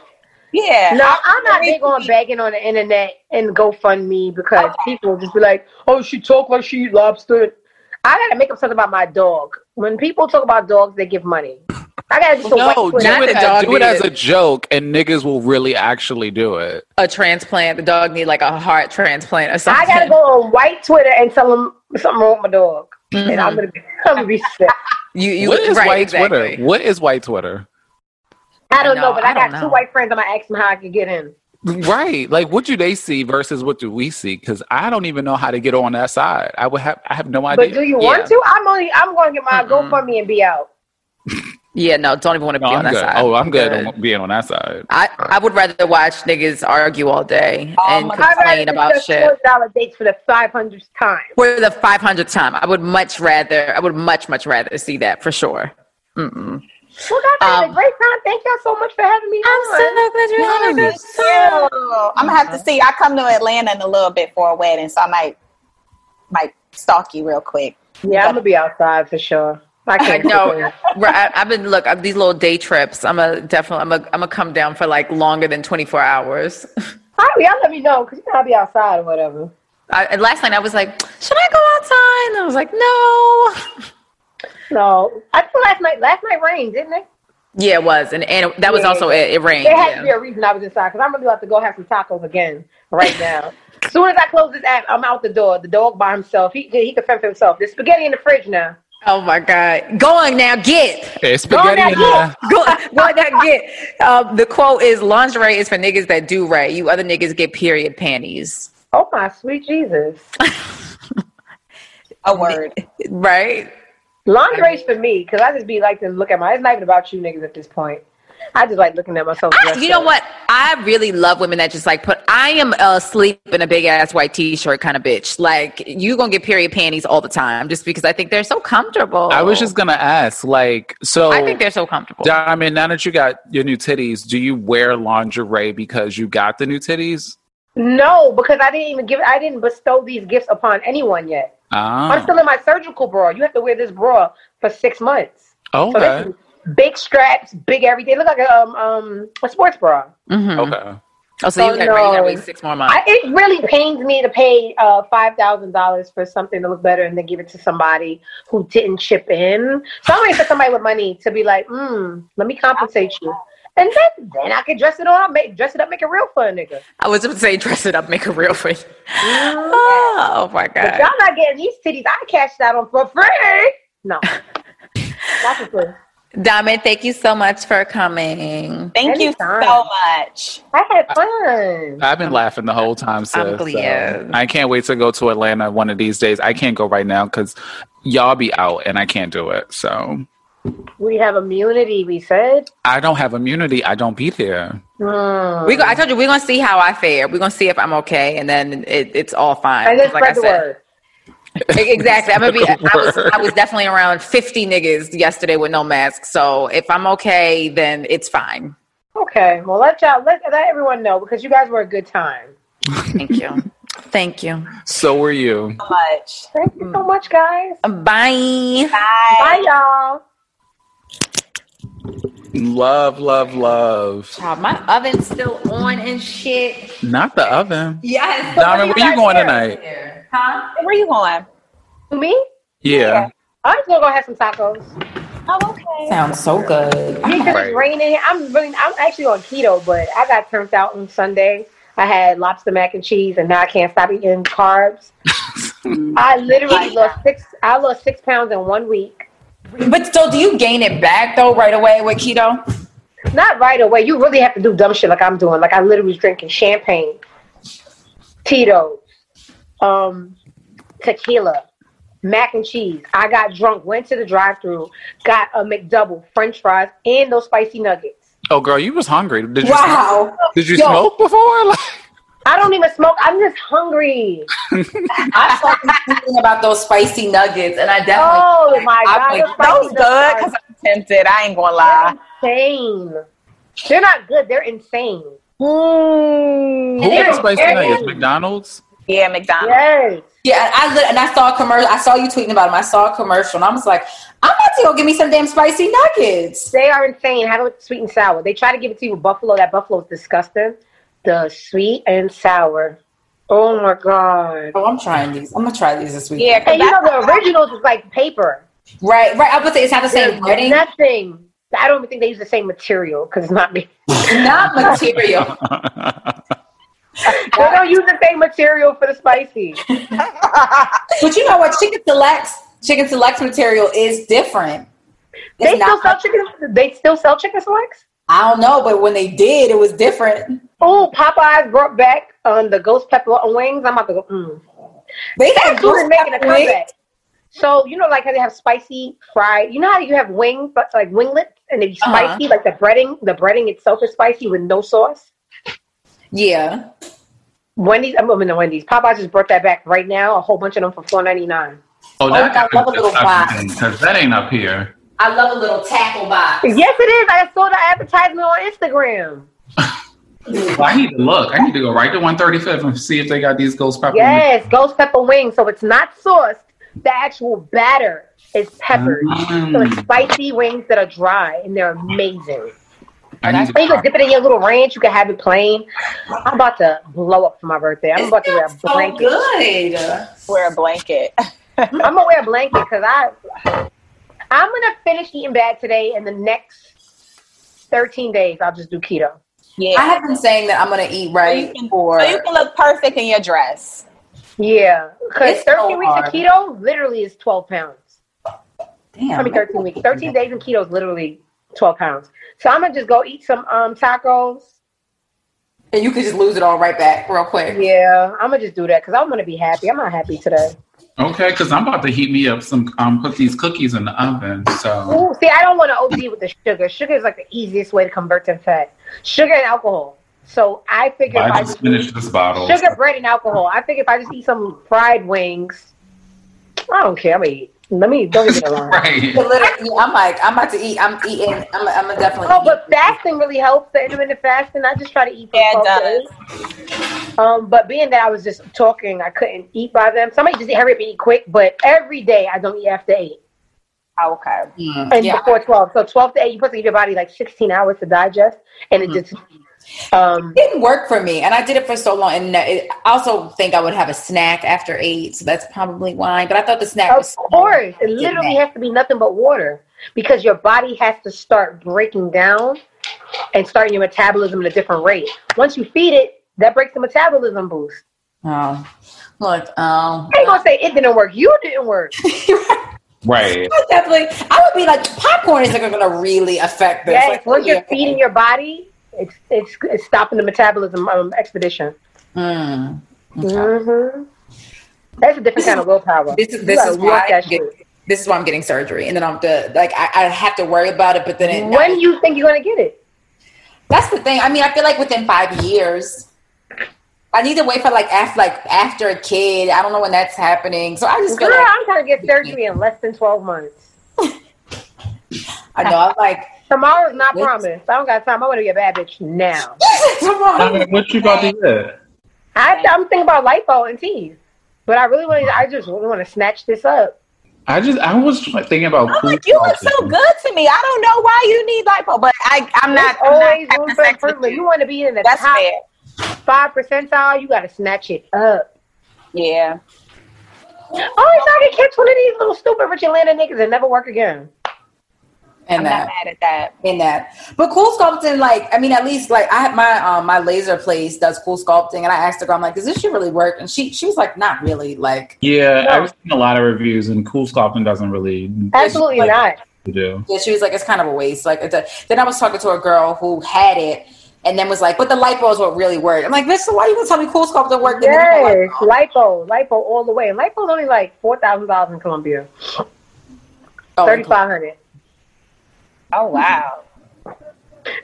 Yeah. No, I'm not big on begging on the internet and GoFundMe because people just be like, "Oh, she talk like she eat lobster." I gotta make up something about my dog. When people talk about dogs, they give money. I gotta just No, do it, the as, do it as a joke, and niggas will really actually do it. A transplant. The dog need like a heart transplant or something. I gotta go on white Twitter and tell them something wrong with my dog, and I'm mm-hmm. gonna be, I'm gonna be sick. You, you what is right, white exactly. Twitter? What is white Twitter? I don't I know, know, but I, I don't got two white friends. I'm gonna ask them how I can get in. Right. Like what do they see versus what do we see? Because I don't even know how to get on that side. I would have I have no idea. But do you Yeah. want to? I'm only I'm going to get my GoFundMe and be out. Yeah, no, don't even want to be No, on I'm that good. side. Oh, I'm good on being on that side. I, I would rather watch niggas argue all day oh and my I'd rather complain about shit. forty dollar dates for the five hundredth time. For the 500th time, I would much rather, I would much, much rather see that for sure. Mm-mm. Well, guys, I had Um, a great time. Thank y'all so much for having me. I'm on. so glad you're on Me too. I'm gonna have to see. I come to Atlanta in a little bit for a wedding, so I might might stalk you real quick. Yeah, I'm gonna be outside for sure. I I can't know. know. Right, I, I've been look I've, these little day trips. I'm a definitely. I'm a. I'm gonna come down for like longer than 24 hours. All right, y'all let me know because you know I'll be outside or whatever. I, and last night I was like, should I go outside? And I was like, no. No, I think last night. Last night rained, didn't it? Yeah, it was, and and that was Yeah. also it. It rained. There had yeah. to be a reason I was inside because I'm really about to go have some tacos again right now. as soon as I close this app, I'm out the door. The dog by himself. He he can fend for himself. There's spaghetti in the fridge now. Oh my God. Go on now, get. It's Go on spaghetti now, in there. Go, go on now, get. Um, the quote is lingerie is for niggas that do right. You other niggas get period panties. Oh my sweet Jesus! A word. Right? Lingerie's for me because I just be like to look at my. It's not even about you niggas at this point. I just like looking at myself. I, you know up. what? I really love women that just like put. I am asleep in a big ass white t shirt kind of bitch. Like you gonna get period panties all the time just because I think they're so comfortable. I was just gonna ask, like, so I think they're so comfortable. Diamond, now that you got your new titties, do you wear lingerie because you got the new titties? No, because I didn't even give. I didn't bestow these gifts upon anyone yet. I'm Ah, still in my surgical bra. You have to wear this bra for six months. Okay, is big straps, big everything. Look like a um, um a sports bra. Mhm. okay. Oh, so you got, right, you gotta no. wait six more months. I, it really pains me to pay uh five thousand dollars for something to look better and then give it to somebody who didn't chip in. So I'm waiting for somebody with money to be like, mm, let me compensate you. And then, then I can dress it up, make dress it up, make it real for a nigga. I was going to say dress it up, make it real for you. Mm. Oh, my But God. y'all not getting these titties. I cashed out on for free. No, not for free. Diamond, thank you so much for coming. Thank you so much. I had fun. I've been laughing the whole time, sis. I'm so. I can't wait to go to Atlanta one of these days. I can't go right now because y'all be out and I can't do it. So We have immunity. We said. I don't have immunity. I don't be there. Mm. We go, I told you we're gonna see how I fare. We're gonna see if I'm okay, and then it, it's all fine. and then Like I spread the said. word. Exactly. I'm gonna be. I was. I was definitely around 50 niggas yesterday with no mask. So if I'm okay, then it's fine. Okay. Well, let y'all let, let everyone know because you guys were a good time. Thank you. Thank you. So were you. So much. Thank you so much, guys. Bye. Bye, y'all. Love, love, love. Child, my oven's still on and shit. Not the oven. Yes. Diamond, where you going tonight? Huh? Where you going? To me? Yeah. I'm just gonna go have some tacos. Oh, okay. Sounds so good. Because Right. it's raining. I'm really. I'm actually on keto, but I got turned out on Sunday. I had lobster mac and cheese, and now I can't stop eating carbs. I literally lost six. I lost six pounds in one week. But so, do you gain it back though right away with keto? Not right away. You really have to do dumb shit like I'm doing. Like I literally was drinking champagne, Tito's, um, tequila, mac and cheese. I got drunk, went to the drive-through, got a McDouble, French fries, and those spicy nuggets. Oh, girl, you was hungry. Did you? Wow. Did you Yo. smoke before? Like, I don't even smoke. I'm just hungry. I started thinking about those spicy nuggets, and I definitely. Oh my god, like, those good because I'm tempted. I ain't gonna are lie. insane. They're not good. They're insane. Hmm. who They're got spicy very- nuggets? McDonald's. Yeah, McDonald's. Yes. Yeah, I lit- and I saw a commercial. I saw you tweeting about them. I saw a commercial, and I was like, I'm about to go give me some damn spicy nuggets. They are insane. Have it sweet and sour. They try to give it to you with buffalo. That buffalo is disgusting. The sweet and sour. Oh my god. Oh, I'm trying these. I'm gonna try these this week. Yeah, And you know the originals is like paper. Right, right. I was gonna say it's not the same There's breading, nothing. I don't even think they use the same material because it's not me. not material. They don't use the same material for the spicy. but you know what? Chicken selects chicken selects material is different. It's They still sell chicken. They still sell chicken selects. I don't know, but when they did, it was different. Oh, Popeyes brought back um, the ghost pepper wings. I'm about to go. Mm. They That had food making a ghost pepper wings. comeback. So you know, like how they have spicy fried. You know how you have wings, but like winglets, and they be Uh-huh. spicy. Like the breading, the breading itself is spicy with no sauce. Yeah. Wendy's, I mean, to Wendy's. Popeyes just brought that back right now. A whole bunch of them for four ninety nine. Oh, that I love a little box. because that ain't up here. I love a little tackle box. Yes, it is. I saw the advertisement on Instagram. Well, I need to look. I need to go right to 135th and see if they got these ghost pepper. Yes, ghost pepper wings. So it's not sauced. The actual batter is peppered. Mm. So it's spicy wings that are dry, and they're amazing. I need to you can dip it in your little ranch. You can have it plain. I'm about to blow up for my birthday. I'm about to wear a so blanket. good. Wear a blanket. I'm gonna wear a blanket because I I'm gonna finish eating bad today. In the next 13 days, I'll just do keto. Yeah. I have been saying that I'm gonna eat right for. so you can look perfect in your dress. Yeah, because It's so 13 weeks hard. of keto literally is 12 pounds. Damn. I mean 13 weeks. 13 days in keto is literally 12 pounds. So I'm gonna just go eat some um tacos. And you could just lose it all right back real quick. Yeah, I'm gonna just do that because I'm gonna be happy. I'm not happy today. Okay, because I'm about to heat me up some. Um, put these cookies in the oven. So Ooh, see, I don't want to OD with the sugar. Sugar is like the easiest way to convert to fat. Sugar and alcohol. So I figure if I I just just finished this bottle. sugar, bread, and alcohol. I think if I just eat some fried wings, I don't care. I'm gonna eat. Let me don't get me wrong. Right. Literally, I'm like, I'm about to eat. I'm eating. I'm, I'm gonna definitely. Oh, eat. but fasting really helps. The intermittent fasting. I just try to eat. Yeah, it 12 to 8. Um, but being that I was just talking, I couldn't eat by them. Somebody just hurry up and eat quick. But every day I don't eat after eight Okay. Mm, and yeah. before twelve. So twelve to eight, you're supposed to give your body like sixteen hours to digest, and it just um It didn't work for me, and I did it for so long. And I also think I would have a snack after eight, so that's probably why. But I thought the snack Of was so course, it literally has to be nothing but water because your body has to start breaking down and starting your metabolism at a different rate. Once you feed it, that breaks the metabolism boost. Oh, look, um, I ain't gonna say it didn't work. You didn't work. Right. I definitely, I would be like, popcorn isn't going to really affect this. Yes, Like, once you're yeah. feeding your body, it's it's, it's stopping the metabolism um, expedition. Mm. hmm That's a different kind of willpower. This is this is why I'm get- this is why I'm getting surgery, and then I'm the like I, I have to worry about it, but then it, When you think you're gonna get it? That's the thing. I mean, I feel like within five years. I need to wait for like after like after a kid. I don't know when that's happening. So I just feel Girl, like I'm trying to get surgery in less than twelve months. I know I'm like Tomorrow's not Wait. promised. I don't got time. I want to be a bad bitch now. I mean, what you about to get? I, I'm thinking about lipo and teeth, but I really want. to I just really want to snatch this up. I just I was thinking about. I'm like, you look so good to me. I don't know why you need lipo, but I, I'm not. There's I'm not always having room for sex with improvement. You you. want to be in the That's top fair. Five percentile. You got to snatch it up. Yeah. Oh, it's not gonna catch one of these little stupid rich Atlanta niggas and never work again. And I'm that not mad at that. in that. But cool sculpting, like I mean, at least like I have my um my laser place does cool sculpting, and I asked the girl, I'm like, does this shit really work? And she she was like, not really. Like Yeah, No. I've seen a lot of reviews, and cool sculpting doesn't really Absolutely like- not. do. yeah, she was like, it's kind of a waste. Like it's a, then I was talking to a girl who had it. And then was like, but the lipo is what really worked. I'm like, bitch, so why you gonna tell me cool sculpting worked? and then you Yes, don't like- lipo, lipo all the way. And lipo's only like four thousand dollars in Colombia, Oh, thirty five hundred. Oh wow.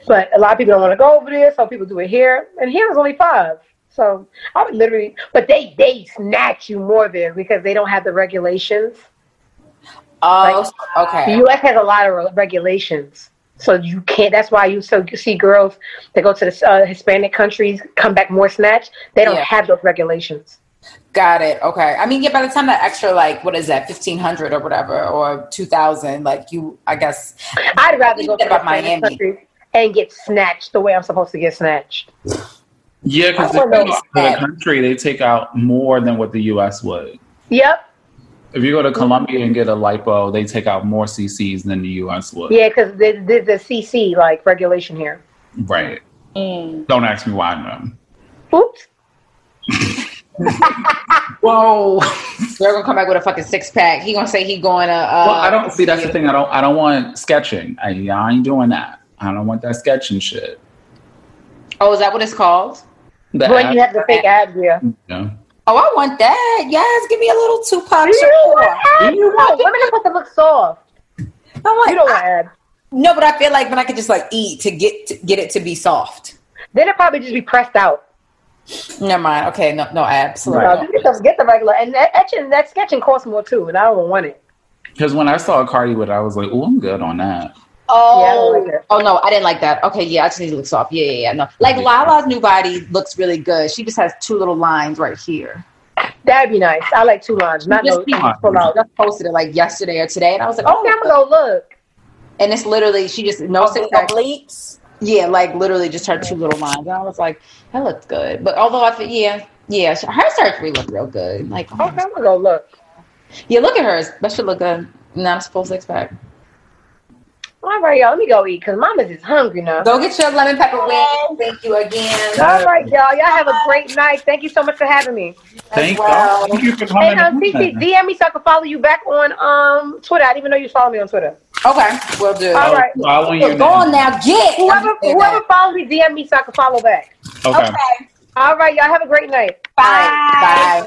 But a lot of people don't want to go over there, so people do it here. And here is only five. So I would literally, but they they snatch you more there because they don't have the regulations. Oh, The okay. The U.S. has a lot of regulations, so you can't. That's why you so you see girls that go to the uh, Hispanic countries come back more snatched. They don't Yeah. have those regulations. Got it. Okay. I mean, yeah. By the time that extra, like, what is that, fifteen hundred or whatever, or two thousand, like you, I guess. I'd rather go to about Miami. and get snatched the way I'm supposed to get snatched. Yeah, because I the, wanna know the that. country they take out more than what the U.S. would. Yep. If you go to mm-hmm. Colombia and get a lipo, they take out more CCs than the U.S. would. Yeah, because the, there's a CC like regulation here. Right. Mm. Don't ask me why I know. Oops. Whoa. They're gonna come back with a fucking six pack. He gonna say he going to. Uh, well, I don't see. That's the thing. I don't. I don't want sketching. I, I ain't doing that. I don't want that sketching shit. Oh, is that what it's called? The when ab- you have the fake abs, yeah. Yeah. Oh, I want that. Yes, give me a little Tupac You Shakur. want abs? You No, want- women are supposed to look soft. I'm like, You don't want abs. no, but I feel like when I could just like eat to get to get it to be soft. Then it probably just be pressed out. Never mind. Okay, no, no abs. No, just get the, get the regular. And that etching, that sketching costs more too, and I don't want it. Because when I saw Cardi with, it, I was like, "Oh, I'm good on that." Oh, Yeah, like oh no, I didn't like that. Okay, yeah, I just need to look soft. Yeah, yeah, yeah. No, like Lala's new body looks really good. She just has two little lines right here. That'd be nice. I like two lines, not just, no full out. just posted it like yesterday or today, and I was like, oh, Okay, oh, I'm gonna go look. and it's literally she just no six pack. Yeah, like literally just her two little lines. And I was like, that looks good. But although I think, yeah, yeah, her surgery looked real good. Like, oh, Okay, I'm gonna go look. yeah, look at hers. That should look good. Not a full six pack. All right, y'all. Let me go eat because Mama's is hungry now. Go get your lemon pepper wings. Thank you again. All right, y'all. Y'all have a great night. Thank you so much for having me. Thank, well. thank you for coming. Hey, coming. um, TT, DM me so I can follow you back on um Twitter. I didn't even know you follow me on Twitter. Okay, we'll do. All right. Following you Go on now. now, get Whoever whoever follows me, DM me so I can follow back. Okay. Okay. All right, y'all have a great night. Bye.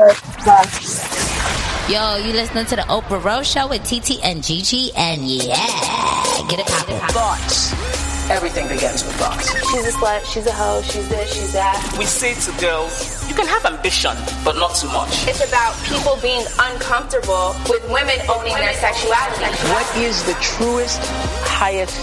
Bye. Yo, you listening to the Oprah Rose Show with TT and Gigi, and yeah, get it poppin'. Thoughts. Everything begins with thoughts. She's a slut, she's a hoe, she's this, she's that. We say to girls, you can have ambition, but not too much. It's about people being uncomfortable with women owning their sexuality. What is the truest, highest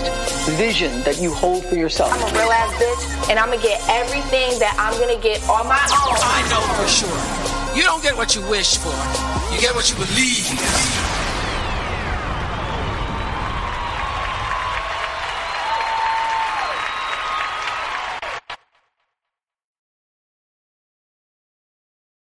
vision that you hold for yourself? I'm a real ass bitch, and I'm gonna get everything that I'm gonna get on my own. I know for sure. You don't get what you wish for. You get what you believe.